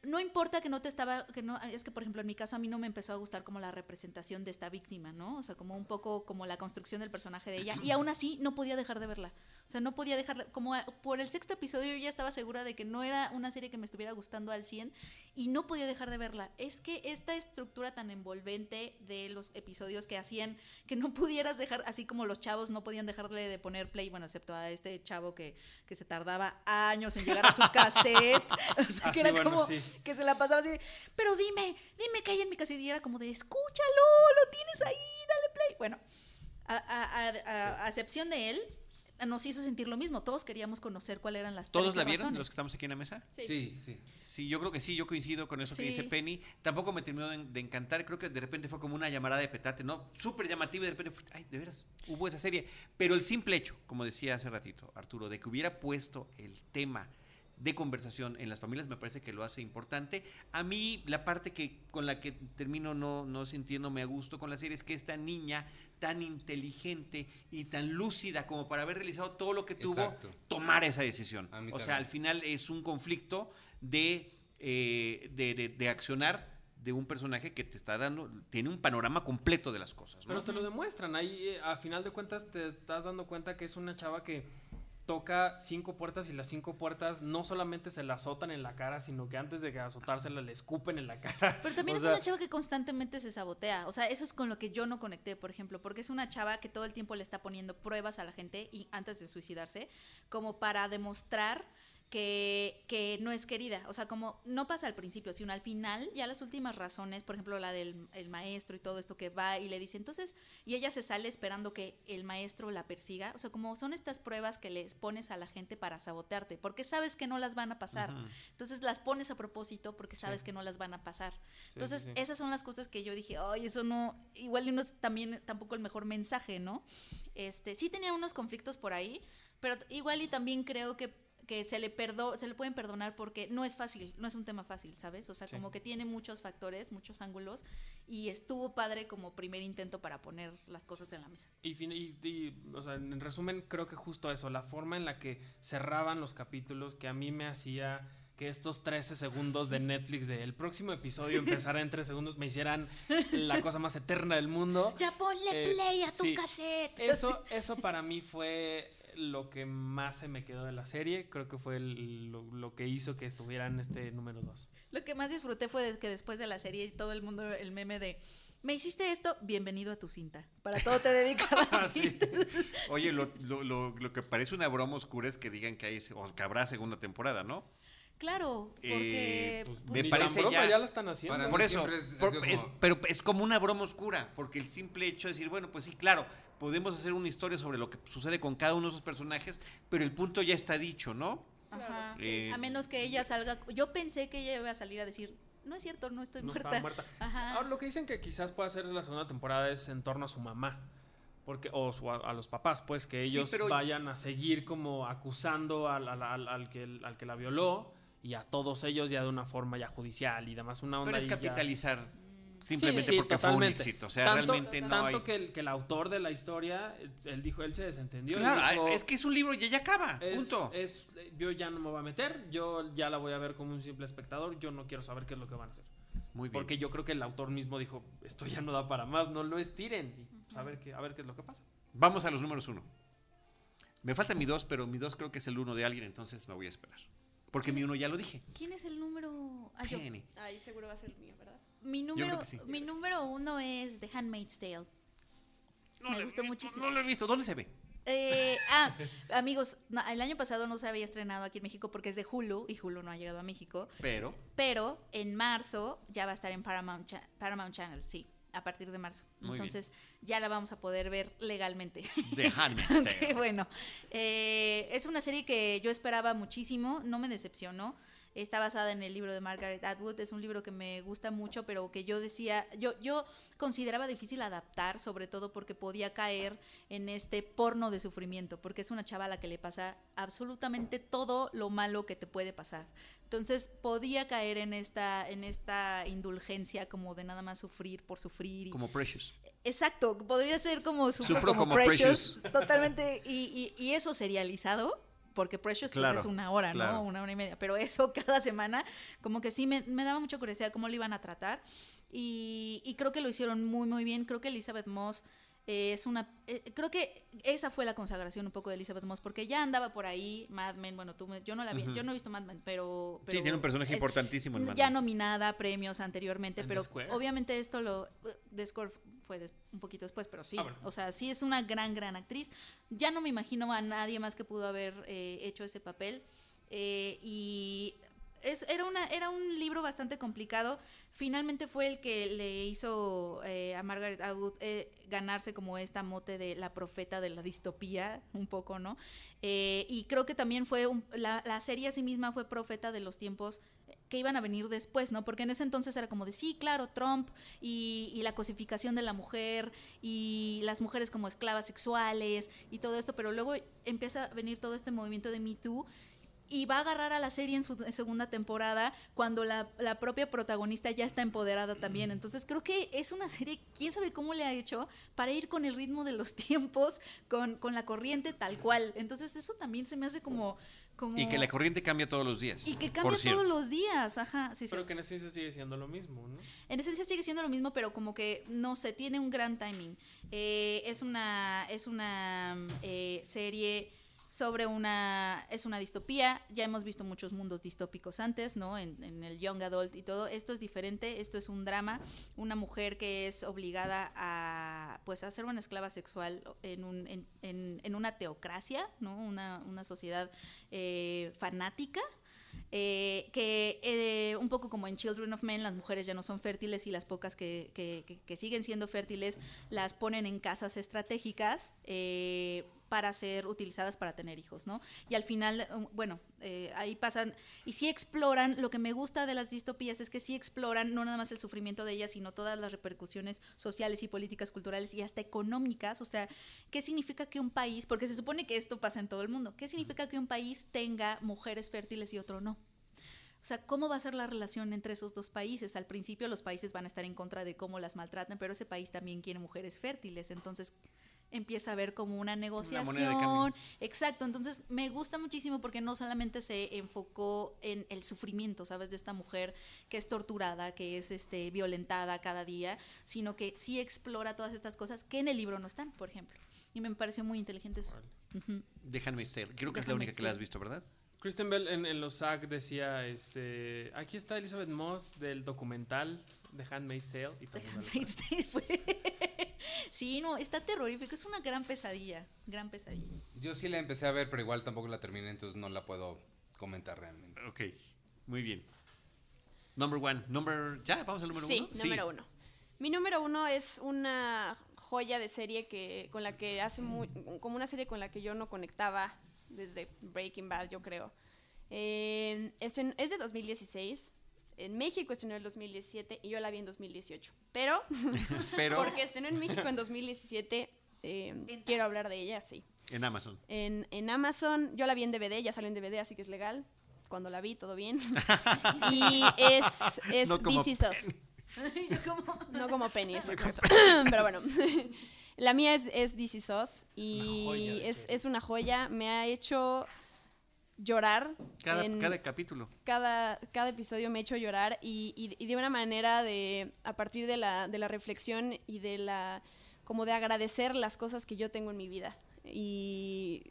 no importa que no te estaba, que no, es que por ejemplo en mi caso a mí no me empezó a gustar como la representación de esta víctima, ¿no? O sea, como un poco como la construcción del personaje de ella. Y aún así no podía dejar de verla. O sea, no podía dejarla, como a- por el sexto episodio yo ya estaba segura de que no era una serie que me estuviera gustando al 100 y no podía dejar de verla. Es que esta estructura tan envolvente de los episodios que hacían que no pudieras dejar, así como los chavos no podían dejarle de poner play, bueno, excepto a este chavo que, que se tardaba años en llegar a su cassette. O sea, Ah, que era bueno, como sí. que se la pasaba así, pero dime, dime que hay en mi cassette. Y era como de, escúchalo, lo tienes ahí, dale play. Bueno, a, a- a- a- a excepción de él, nos hizo sentir lo mismo. Todos queríamos conocer cuáles eran las ¿Todos 13 la vieron, razones. los que estamos aquí en la mesa? Sí. Sí, sí. Sí, yo creo que sí, yo coincido con eso que Sí. dice Penny. Tampoco me terminó de, de encantar, creo que de repente fue como una llamada de petate, ¿no? Súper llamativa y de repente, fue, ay, de veras, hubo esa serie. Pero el simple hecho, como decía hace ratito Arturo, de que hubiera puesto el tema de conversación en las familias me parece que lo hace importante. A mí la parte que con la que termino no, no sintiéndome a gusto con la serie es que esta niña tan inteligente y tan lúcida como para haber realizado todo lo que tuvo, Exacto. tomar esa decisión. O sea, al final es un conflicto de, eh, de, de- de accionar de un personaje que te está dando, tiene un panorama completo de las cosas. ¿no? Pero te lo demuestran. Ahí, eh, a final de cuentas, te estás dando cuenta que es una chava que toca cinco puertas y las cinco puertas no solamente se la azotan en la cara, sino que antes de azotársela le escupen en la cara. Pero también O es sea, una chava que constantemente se sabotea. O sea, eso es con lo que yo no conecté, por ejemplo, porque es una chava que todo el tiempo le está poniendo pruebas a la gente y antes de suicidarse, como para demostrar que, que no es querida. O sea, como no pasa al principio, sino al final, ya las últimas razones, por ejemplo, la del el maestro y todo esto que va y le dice, entonces, y ella se sale esperando que el maestro la persiga. O sea, como son estas pruebas que les pones a la gente para sabotearte, porque sabes que no las van a pasar. Entonces las pones a propósito porque sabes que no las van a pasar. sí, Entonces, sí, sí. esas son las cosas que yo dije, ay, eso no, igual y no es también tampoco el mejor mensaje, ¿no? Este, sí tenía unos conflictos por ahí, pero igual y también creo que, que se le perdo, se le pueden perdonar porque no es fácil, no es un tema fácil, ¿sabes? O sea, Sí. como que tiene muchos factores, muchos ángulos, y estuvo padre como primer intento para poner las cosas en la mesa. Y, fin- y- y, o sea, en resumen, creo que justo eso, la forma en la que cerraban los capítulos que a mí me hacía que estos 13 segundos de Netflix de el próximo episodio empezara en 3 segundos me hicieran la cosa más eterna del mundo. Ya ponle Eh, play a tu sí. cassette. Eso, eso para mí fue lo que más se me quedó de la serie. Creo que fue el- lo, lo que hizo que estuviera en este número 2. Lo que más disfruté fue de que después de la serie todo el mundo, el meme de, me hiciste esto, bienvenido a tu cinta. Para todo te dedicaban Ah, sí. Oye, lo, lo- lo- lo que parece una broma oscura es que digan que hay o que habrá segunda temporada, ¿no? Claro, porque... Eh, Pues, pues, me parece broma, ya- ya la están haciendo. Por eso, siempre es- por- ha sido es- como- pero es como una broma oscura, porque el simple hecho de decir, bueno, pues sí, claro, podemos hacer una historia sobre lo que sucede con cada uno de esos personajes, pero el punto ya está dicho, ¿no? Ajá, Sí. Eh, a menos que ella salga... Yo pensé que ella iba a salir a decir, no es cierto, no estoy No muerta. estaba muerta. Ajá. Ahora, lo que dicen que quizás pueda ser la segunda temporada es en torno a su mamá. Porque, o su- a, a los papás, pues, que Sí, ellos pero- vayan a seguir como acusando al, al- al- al que, al que la violó y a todos ellos ya de una forma ya judicial y demás una onda Pero es ya- capitalizar simplemente Sí, sí, porque fue un éxito. O sea, tanto, realmente no tanto hay. que, el, que el autor de la historia, él dijo, él se desentendió. Claro, dijo, es que es un libro y ya acaba. es- punto. es- yo ya no me voy a meter, yo ya la voy a ver como un simple espectador, yo no quiero saber qué es lo que van a hacer. Muy bien. Porque yo creo que el autor mismo dijo, esto ya no da para más, no lo estiren. Y pues, a, ver qué, a ver qué es lo que pasa. Vamos a los números uno. Me falta mi dos, pero mi dos creo que es el uno de alguien, entonces me voy a esperar. Porque mi uno ya lo dije. ¿Quién es el número...? Ah, yo. Ahí seguro va a ser el mío, ¿verdad? Mi creo número, que sí. mi número uno es The Handmaid's Tale. No Me gustó visto, muchísimo. No lo he visto. ¿Dónde se ve? Eh, ah, amigos, no, el año pasado no se había estrenado aquí en México porque es de Hulu y Hulu no ha llegado a México. Pero. Pero en marzo ya va a estar en Paramount, Cha- Paramount Channel, sí, a partir de marzo. Muy bien. Entonces ya la vamos a poder ver legalmente. The Handmaid's Tale. Bueno. Eh, es una serie que yo esperaba muchísimo, no me decepcionó. Está basada en el libro de Margaret Atwood. Es un libro que me gusta mucho, pero que yo decía, yo, yo consideraba difícil adaptar, sobre todo porque podía caer en este porno de sufrimiento, porque es una chava a la que le pasa absolutamente todo lo malo que te puede pasar. Entonces podía caer en esta, en esta indulgencia como de nada más sufrir por sufrir. y- Como Precious. Exacto, podría ser como sufro, Sufro como, como Precious, Precious. totalmente, y, y- y eso serializado, porque Precious pues, Claro, es una hora, claro. ¿no? Una hora y media. Pero eso cada semana, como que sí me, me daba mucha curiosidad cómo lo iban a tratar. Y, y creo que lo hicieron muy, muy bien. Creo que Elizabeth Moss eh, es una... eh, creo que esa fue la consagración un poco de Elizabeth Moss, porque ya andaba por ahí, Mad Men, bueno, tú, me- yo no la vi, yo no he visto Mad Men, pero... Sí, tiene un personaje es- importantísimo en Mad ya nominada a premios anteriormente, pero obviamente esto lo... The Score fue des- un poquito después, pero sí. Ah, bueno. O sea, sí es una gran, gran actriz. Ya no me imagino a nadie más que pudo haber eh, hecho ese papel. Y es, era, una, era un libro bastante complicado. Finalmente fue el que le hizo eh, a Margaret Atwood eh, ganarse como esta mote de la profeta de la distopía, un poco, ¿no? Eh, y creo que también fue, la, la serie sí misma fue profeta de los tiempos que iban a venir después, ¿no? Porque en ese entonces era como de, sí, claro, Trump y, y la cosificación de la mujer y las mujeres como esclavas sexuales y todo esto, pero luego empieza a venir todo este movimiento de Me Too y va a agarrar a la serie en su segunda temporada cuando la, la propia protagonista ya está empoderada también. Entonces creo que es una serie, quién sabe cómo le ha hecho para ir con el ritmo de los tiempos, con, con la corriente tal cual. Entonces eso también se me hace como... como Y que la corriente cambia todos los días. y que cambia todos los días, ajá, sí, sí. Pero que en esencia sigue siendo lo mismo, ¿no? En esencia sigue siendo lo mismo, pero como que no sé, tiene un gran timing. Eh, es una, es una eh, serie sobre una, es una distopía. Ya hemos visto muchos mundos distópicos antes, ¿no? En, el Young Adult y todo. Esto es diferente, esto es un drama. Una mujer que es obligada a, pues, a ser una esclava sexual en, un, en, en- en una teocracia, ¿no? Una, una sociedad eh, fanática. Eh, que eh, un poco como en Children of Men, las mujeres ya no son fértiles y las pocas que, que- que- que siguen siendo fértiles las ponen en casas estratégicas eh, para ser utilizadas para tener hijos, ¿no? Y al final, um, bueno, eh, ahí pasan, y sí exploran, lo que me gusta de las distopías es que sí exploran no nada más el sufrimiento de ellas, sino todas las repercusiones sociales y políticas, culturales y hasta económicas, o sea, ¿qué significa que un país, porque se supone que esto pasa en todo el mundo, ¿qué significa que un país tenga mujeres fértiles y otro no? O sea, ¿cómo va a ser la relación entre esos dos países? Al principio los países van a estar en contra de cómo las maltratan, pero ese país también quiere mujeres fértiles, entonces empieza a haber como una moneda de negociación. Exacto, entonces me gusta muchísimo porque no solamente se enfocó en el sufrimiento, ¿sabes? De esta mujer que es torturada, que es este violentada cada día, sino que sí explora todas estas cosas que en el libro no están, por ejemplo. Y me pareció muy inteligente eso. Ujú. Déjame ser. Creo que es la única que la has visto, ¿verdad? Kristen Bell en, en los SAG decía, este, aquí está Elizabeth Moss del documental The Handmaid's Tale. Y la- Handmaid's Tale fue- sí, no, está terrorífico, es una gran pesadilla, gran pesadilla. Yo sí la empecé a ver, pero igual tampoco la terminé, entonces no la puedo comentar realmente. Ok, muy bien. Number one. Number... ¿Ya? ¿Vamos al número sí, uno? número uno. Mi número uno es una joya de serie que con la que hace muy, como una serie con la que yo no conectaba desde Breaking Bad, yo creo. Eh, es, en- es de 2016. En México estrenó en el 2017 y yo la vi en 2018. Pero, Pero porque estrenó en México en 2017, eh, quiero hablar de ella, sí. en Amazon. En, en Amazon, yo la vi en DVD, ya salió en DVD, así que es legal. Cuando la vi, todo bien. y es, es No como This Is Us. ¿Cómo? No como Penny, es correcto. Pero bueno, la mía es, es This Is Us y joya es, es una joya. Me ha hecho llorar. Cada, en- cada capítulo. cada, cada episodio me ha hecho llorar y, y- y de una manera de, a partir de la, de la reflexión y de la, como de agradecer las cosas que yo tengo en mi vida. Y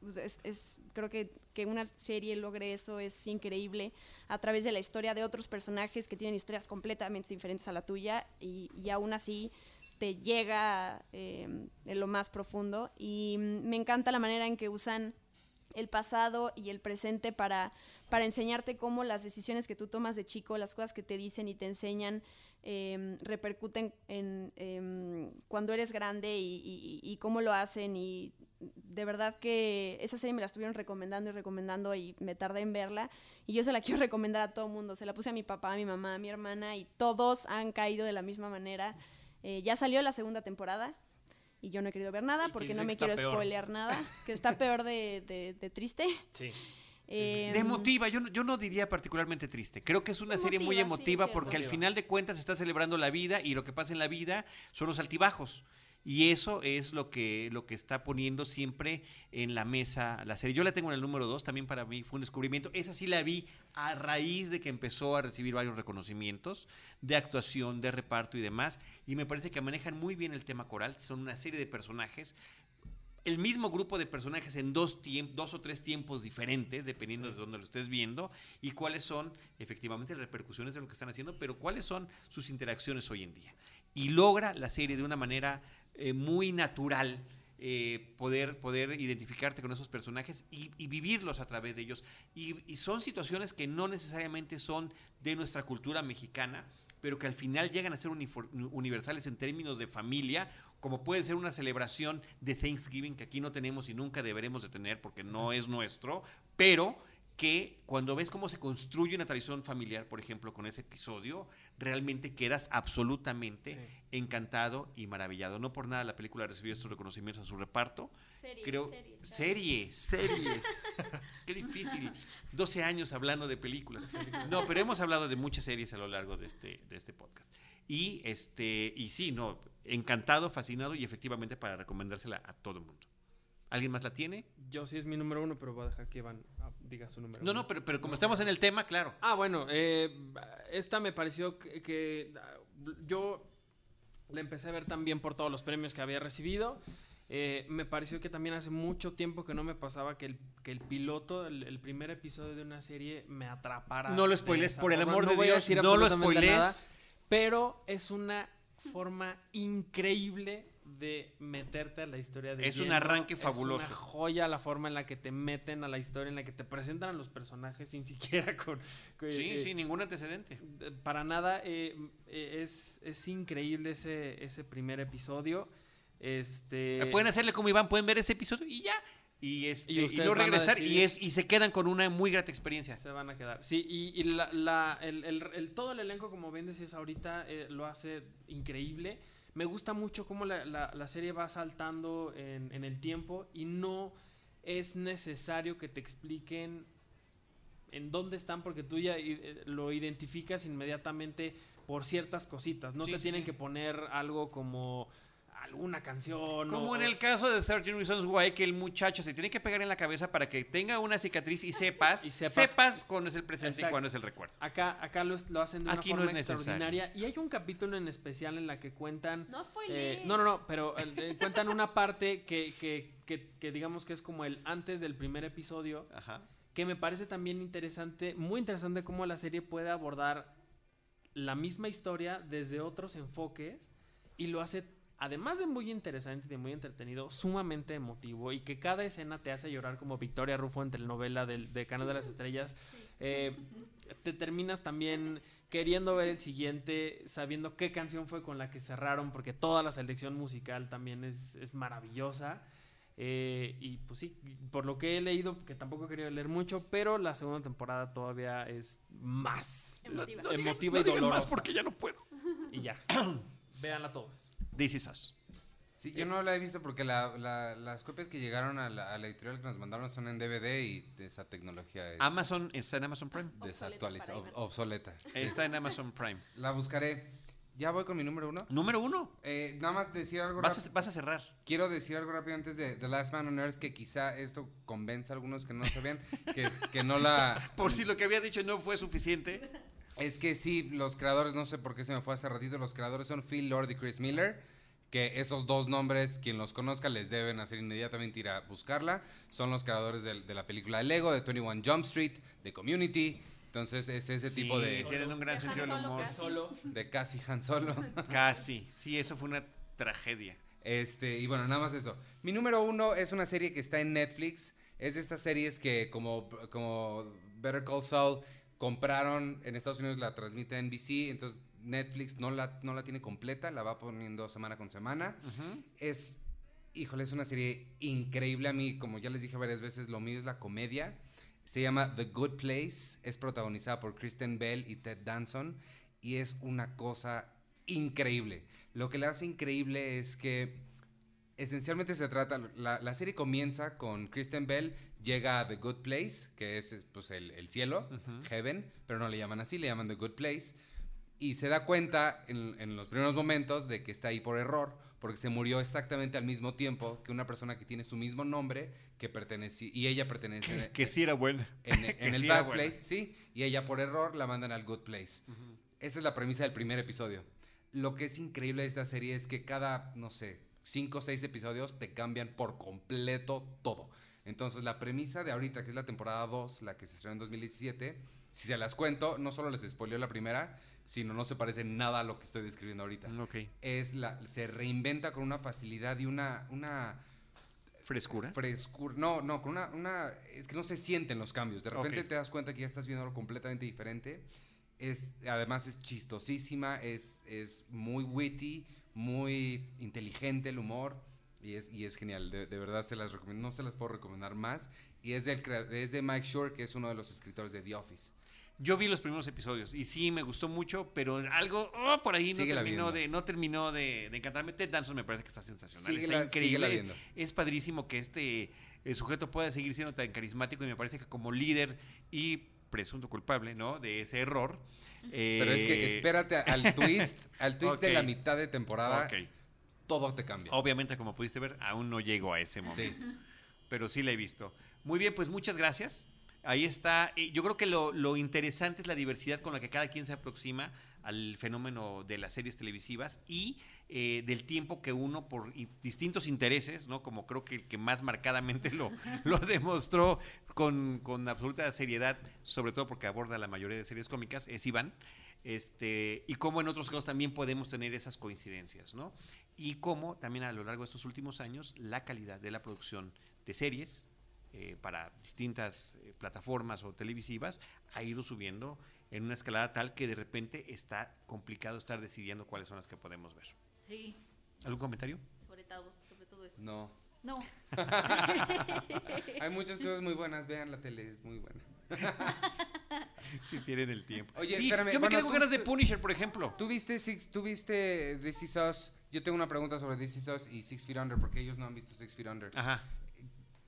pues, es, es- creo que, que una serie logre eso es increíble a través de la historia de otros personajes que tienen historias completamente diferentes a la tuya y, y aún así te llega eh, en lo más profundo y mm, me encanta la manera en que usan el pasado y el presente para, para enseñarte cómo las decisiones que tú tomas de chico, las cosas que te dicen y te enseñan, eh, repercuten en em, cuando eres grande y cómo lo hacen. Y de verdad que esa serie me la estuvieron recomendando y recomendando y me tardé en verla. Y yo se la quiero recomendar a todo mundo. Se la puse a mi papá, a mi mamá, a mi hermana y todos han caído de la misma manera. Eh, ya salió la segunda temporada. Y yo no he querido ver nada porque no me quiero peor. spoilear nada. Que está peor de, de- de triste. Sí. Eh, De emotiva, yo, no- yo no diría particularmente triste. Creo que es una serie muy Emotiva, sí, emotiva cierto. porque al final de cuentas está celebrando la vida y lo que pasa en la vida son los altibajos. Y eso es lo que, lo que está poniendo siempre en la mesa la serie. Yo la tengo en el número 2, también para mí fue un descubrimiento. Esa sí la vi a raíz de que empezó a recibir varios reconocimientos de actuación, de reparto y demás. Y me parece que manejan muy bien el tema coral. Son una serie de personajes el mismo grupo de personajes en dos, dos o tres tiempos diferentes, dependiendo de dónde lo estés viendo, y cuáles son efectivamente las repercusiones de lo que están haciendo, pero cuáles son sus interacciones hoy en día. Y logra la serie de una manera eh, muy natural. Eh, poder, poder identificarte con esos personajes y, vivirlos a través de ellos. Y, y, son situaciones que no necesariamente son de nuestra cultura mexicana, pero que al final llegan a ser universales en términos de familia como puede ser una celebración de Thanksgiving que aquí no tenemos y nunca deberemos de tener porque no es nuestro, pero que cuando ves cómo se construye una tradición familiar, por ejemplo, con ese episodio, realmente quedas absolutamente encantado y maravillado. No por nada la película recibió estos reconocimientos a su reparto. Serie, Creo, serie, serie. serie. Qué difícil. 12 años hablando de películas. No, pero hemos hablado de muchas series a lo largo de este, de este podcast. Y este, y sí, no, encantado, fascinado y efectivamente para recomendársela a todo el mundo. ¿Alguien más la tiene? Yo sí es mi número uno, pero voy a dejar que Iván ah, diga su número no, No, pero, pero como estamos en el tema, claro. Ah, bueno, eh, esta me pareció que, ah, yo la empecé a ver también por todos los premios que había recibido. Eh, me pareció que también hace mucho tiempo que no me pasaba que el, que el piloto, el, primer episodio de una serie me atrapara. No lo spoiles, por el amor de Dios, no lo spoiles. Pero es una forma increíble de meterte a la historia de Es un arranque fabuloso. Es una joya la forma en la que te meten a la historia, en la que te presentan a los personajes sin siquiera con... sí, eh, sí, ningún antecedente. Para nada, eh, eh, es, es, increíble ese, ese primer episodio. Este... Pueden hacerle como Iván, pueden ver ese episodio y ya y, este, y, no regresar y, es, y se quedan con una muy grata experiencia. Se van a quedar. Sí, y, la, el, todo el elenco, como bien decías ahorita, eh, lo hace increíble. Me gusta mucho cómo la, serie va saltando en, el tiempo y no es necesario que te expliquen en dónde están porque tú ya eh, lo identificas inmediatamente por ciertas cositas. No te tienen que poner algo como alguna canción. Como en el caso de 13 Reasons Why, que el muchacho se tiene que pegar en la cabeza para que tenga una cicatriz y sepas, y sepas, cuándo es el presente y cuándo es el recuerdo. Acá, acá lo, hacen de una forma extraordinaria. Y hay un capítulo en especial en la que cuentan. No eh, No, no, no, pero eh, cuentan una parte que, que, que, que, digamos que es como el antes del primer episodio. Ajá. Que me parece también interesante, muy interesante cómo la serie puede abordar la misma historia desde otros enfoques y lo hace además de muy interesante y de muy entretenido, sumamente emotivo y que cada escena te hace llorar como Victoria Rufo en telenovela del, de Canal de las Estrellas, eh, te terminas también queriendo ver el siguiente, sabiendo qué canción fue con la que cerraron, porque toda la selección musical también es, maravillosa. Eh, y pues sí, por lo que he leído, que tampoco he querido leer mucho, pero la segunda temporada todavía es más emotiva, y dolorosa. más porque ya no puedo. Y ya. Véanla todos. This is Us. Sí, yo no la he visto porque las copias que llegaron a la, editorial que nos mandaron son en DVD y esa tecnología es... Amazon, está en Amazon Prime. Desactualizada, obsoleta. Está en Amazon Prime. La buscaré. Ya voy con mi número uno. ¿Número uno? Eh, nada más decir algo vas a, vas a, cerrar. Quiero decir algo rápido antes de The Last Man on Earth, que quizá esto convenza a algunos que no sabían, que, que no la... Por si lo que había dicho no fue suficiente. Es que sí, los creadores, no sé por qué se me fue hace ratito, los creadores son Phil Lord y Chris Miller, que esos dos nombres, quien los conozca, les deben hacer inmediatamente ir a buscarla. Son los creadores de, la película de Lego, de 21 Jump Street, de Community. Entonces es ese tipo de... tienen un gran sentido del humor. De casi Han Solo. Casi, sí, eso fue una tragedia. Este, y bueno, nada más eso. Mi número uno es una serie que está en Netflix. Es de estas series que como, como Better Call Saul compraron, en Estados Unidos la transmite NBC, entonces Netflix no la, no la tiene completa, la va poniendo semana con semana. Es, híjole, es una serie increíble a mí, como ya les dije varias veces, lo mío es la comedia. Se llama The Good Place, es protagonizada por Kristen Bell y Ted Danson y es una cosa increíble. Lo que le hace increíble es que esencialmente se trata, la, serie comienza con Kristen Bell, llega a The Good Place, que es pues, el, cielo, Heaven, pero no le llaman así, le llaman The Good Place. y se da cuenta en, en los primeros momentos de que está ahí por error, porque se murió exactamente al mismo tiempo que una persona que tiene su mismo nombre, que pertenecía, y ella pertenece Que sí era buena. en, en que el sí Bad buena. Place, sí, y ella por error la mandan al Good Place. Esa es la premisa del primer episodio. Lo que es increíble de esta serie es que cada, no sé, cinco o seis episodios te cambian por completo todo. Entonces, la premisa de ahorita, que es la temporada 2, la que se estrenó en 2017, si se las cuento, no solo les spoileó la primera, sino no se parece nada a lo que estoy describiendo ahorita. Ok. Es la, se reinventa con una facilidad y una, una Frescura. frescura. No, no, con una, una. Es que no se sienten los cambios. De repente Ok. te das cuenta que ya estás viendo algo completamente diferente. Es, además es chistosísima, es, es muy witty, muy inteligente el humor. Y es, y es genial. De, de verdad se las recomiendo. No se las puedo recomendar más. Y es, del, es de Mike Shore, que es uno de los escritores de The Office. Yo vi los primeros episodios y sí me gustó mucho, pero algo oh, por ahí no terminó, de, no terminó de, de encantarme. Ted Danson me parece que está sensacional, Síguela- está increíble. Es padrísimo que este eh, sujeto pueda seguir siendo tan carismático y me parece que como líder y presunto culpable, ¿no? De ese error. Pero es que eh, espérate al twist, al twist de la mitad de temporada. Todo te cambia. Obviamente, como pudiste ver, aún no llego a ese momento. Sí. pero sí la he visto. Muy bien, pues muchas gracias. Ahí está. Yo creo que lo, lo interesante es la diversidad con la que cada quien se aproxima al fenómeno de las series televisivas y eh, del tiempo que uno, por distintos intereses, ¿no? Como creo que el que más marcadamente lo, lo demostró con, con absoluta seriedad, sobre todo porque aborda la mayoría de series cómicas, es Iván. Este, y cómo en otros casos también podemos tener esas coincidencias, ¿no? Y cómo también a lo largo de estos últimos años la calidad de la producción de series eh, para distintas eh, plataformas o televisivas ha ido subiendo en una escalada tal que de repente está complicado estar decidiendo cuáles son las que podemos ver. Sí, ¿Algún comentario? sobre todo, sobre todo eso. No. No, Hay muchas cosas muy buenas. Vean la tele, es muy buena. Si tienen el tiempo. Oye, Sí, espérame, yo me bueno, quedé con tú- ganas de Punisher, por ejemplo. ¿Tú viste, Six, ¿Tú viste This Is Us? Yo tengo una pregunta sobre This Is Us y Six Feet Under, porque ellos no han visto Six Feet Under. Ajá.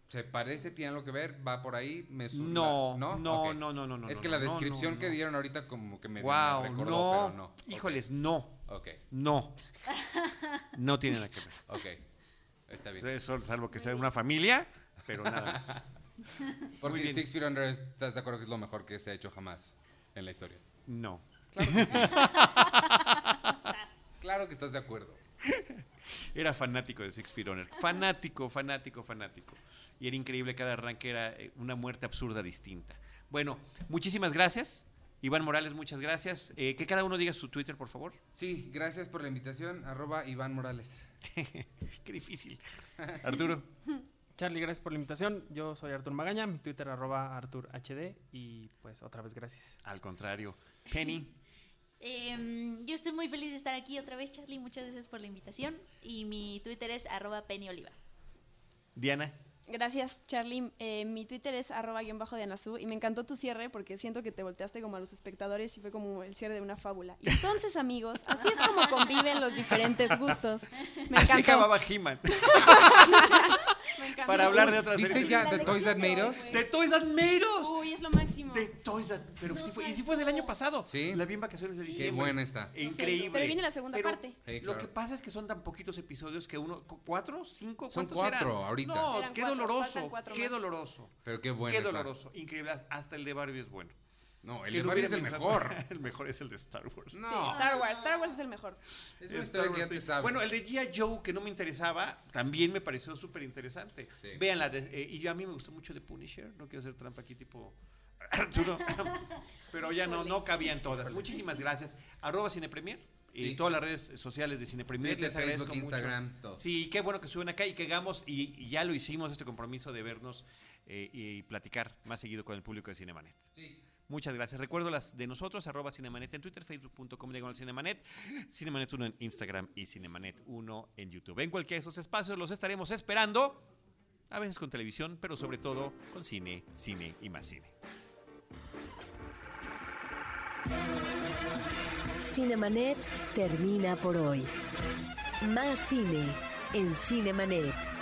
¿Se parece? ¿Tiene algo que ver? ¿Va por ahí? Me su- No, la- no, ¿no? no, Ok. no, no, no, Es no, que la no, no, descripción no, que no. dieron ahorita como que me, me Wow, recordó, no. pero no. Híjoles, no. Ok, No. No tiene nada que ver. ok. Está bien. Eso, salvo que sea una familia, pero nada más. Porque bien. Six Feet Under, ¿estás de acuerdo que es lo mejor que se ha hecho jamás en la historia? No. Claro que estás de acuerdo. Era fanático de Six Feet Under. Fanático, fanático, fanático. Y era increíble, cada arranque era eh, una muerte absurda distinta. Bueno, muchísimas gracias. Iván Morales, muchas gracias. Eh, que cada uno diga su Twitter, por favor. Sí, gracias por la invitación. Arroba Iván Morales. Qué difícil. Arturo. Charlie, gracias por la invitación. Yo soy Artur Magaña, mi Twitter arroba ArturHD y pues otra vez gracias. Al contrario. Penny. Em, yo estoy muy feliz de estar aquí otra vez, Charlie. Muchas gracias por la invitación. Y mi Twitter es arroba pennyoliva. Diana. Gracias, Charlie. Eh, mi Twitter es arroba guion bajo de Anazú y me encantó tu cierre porque siento que te volteaste como a los espectadores y fue como el cierre de una fábula. Y entonces, amigos, así es como conviven los diferentes gustos. Me Así encantó. acababa He-Man. me. Para hablar de otras ¿Viste series ya. The Toys That Made Us? De Toys That Made Us. Uy, es lo máximo. De Toys That... Pero sí fue, y sí fue del año pasado. Sí. La vi en vacaciones de Qué diciembre. buena está. Increíble. pero viene la segunda Pero parte. Sí, Lo claro. que pasa es que son tan poquitos episodios que uno... ¿cu- ¿Cuatro? ¿Cinco? Son ¿Cuántos cuatro eran? ahorita. No, Eran qué cuatro, doloroso. Qué más. doloroso. Pero qué bueno qué está. doloroso. Increíble. Hasta el de Barbie es bueno. No, el Que de Barbie es el mejor. el mejor es el de Star Wars. No. Sí, Star Wars. Star Wars es el mejor. Es una Star historia que Wars ya te sí. sabes. Bueno, el de G.I. Joe, que no me interesaba, también me pareció súper interesante. Sí. Véanla. de- eh, y yo a mí me gustó mucho de Punisher. No quiero hacer trampa aquí tipo Arturo. Pero ya no, no cabían todas. Muchísimas gracias. Arroba Cinepremier. Y Sí. todas las redes sociales de Cinepremier. Twitter, Les agradezco Facebook, mucho. Instagram, todo. Sí, qué bueno que suben acá y que hagamos, y, y ya lo hicimos, este compromiso de vernos eh, y platicar más seguido con el público de Cinemanet. Sí. Muchas gracias. Recuerdo las de nosotros, arroba Cinemanet en Twitter, facebook.com diagonal Cinemanet, Cinemanet 1 en Instagram y Cinemanet 1 en YouTube. En cualquiera de esos espacios los estaremos esperando, a veces con televisión, pero sobre todo con cine, cine y más cine. Cinemanet termina por hoy. Más cine en Cinemanet.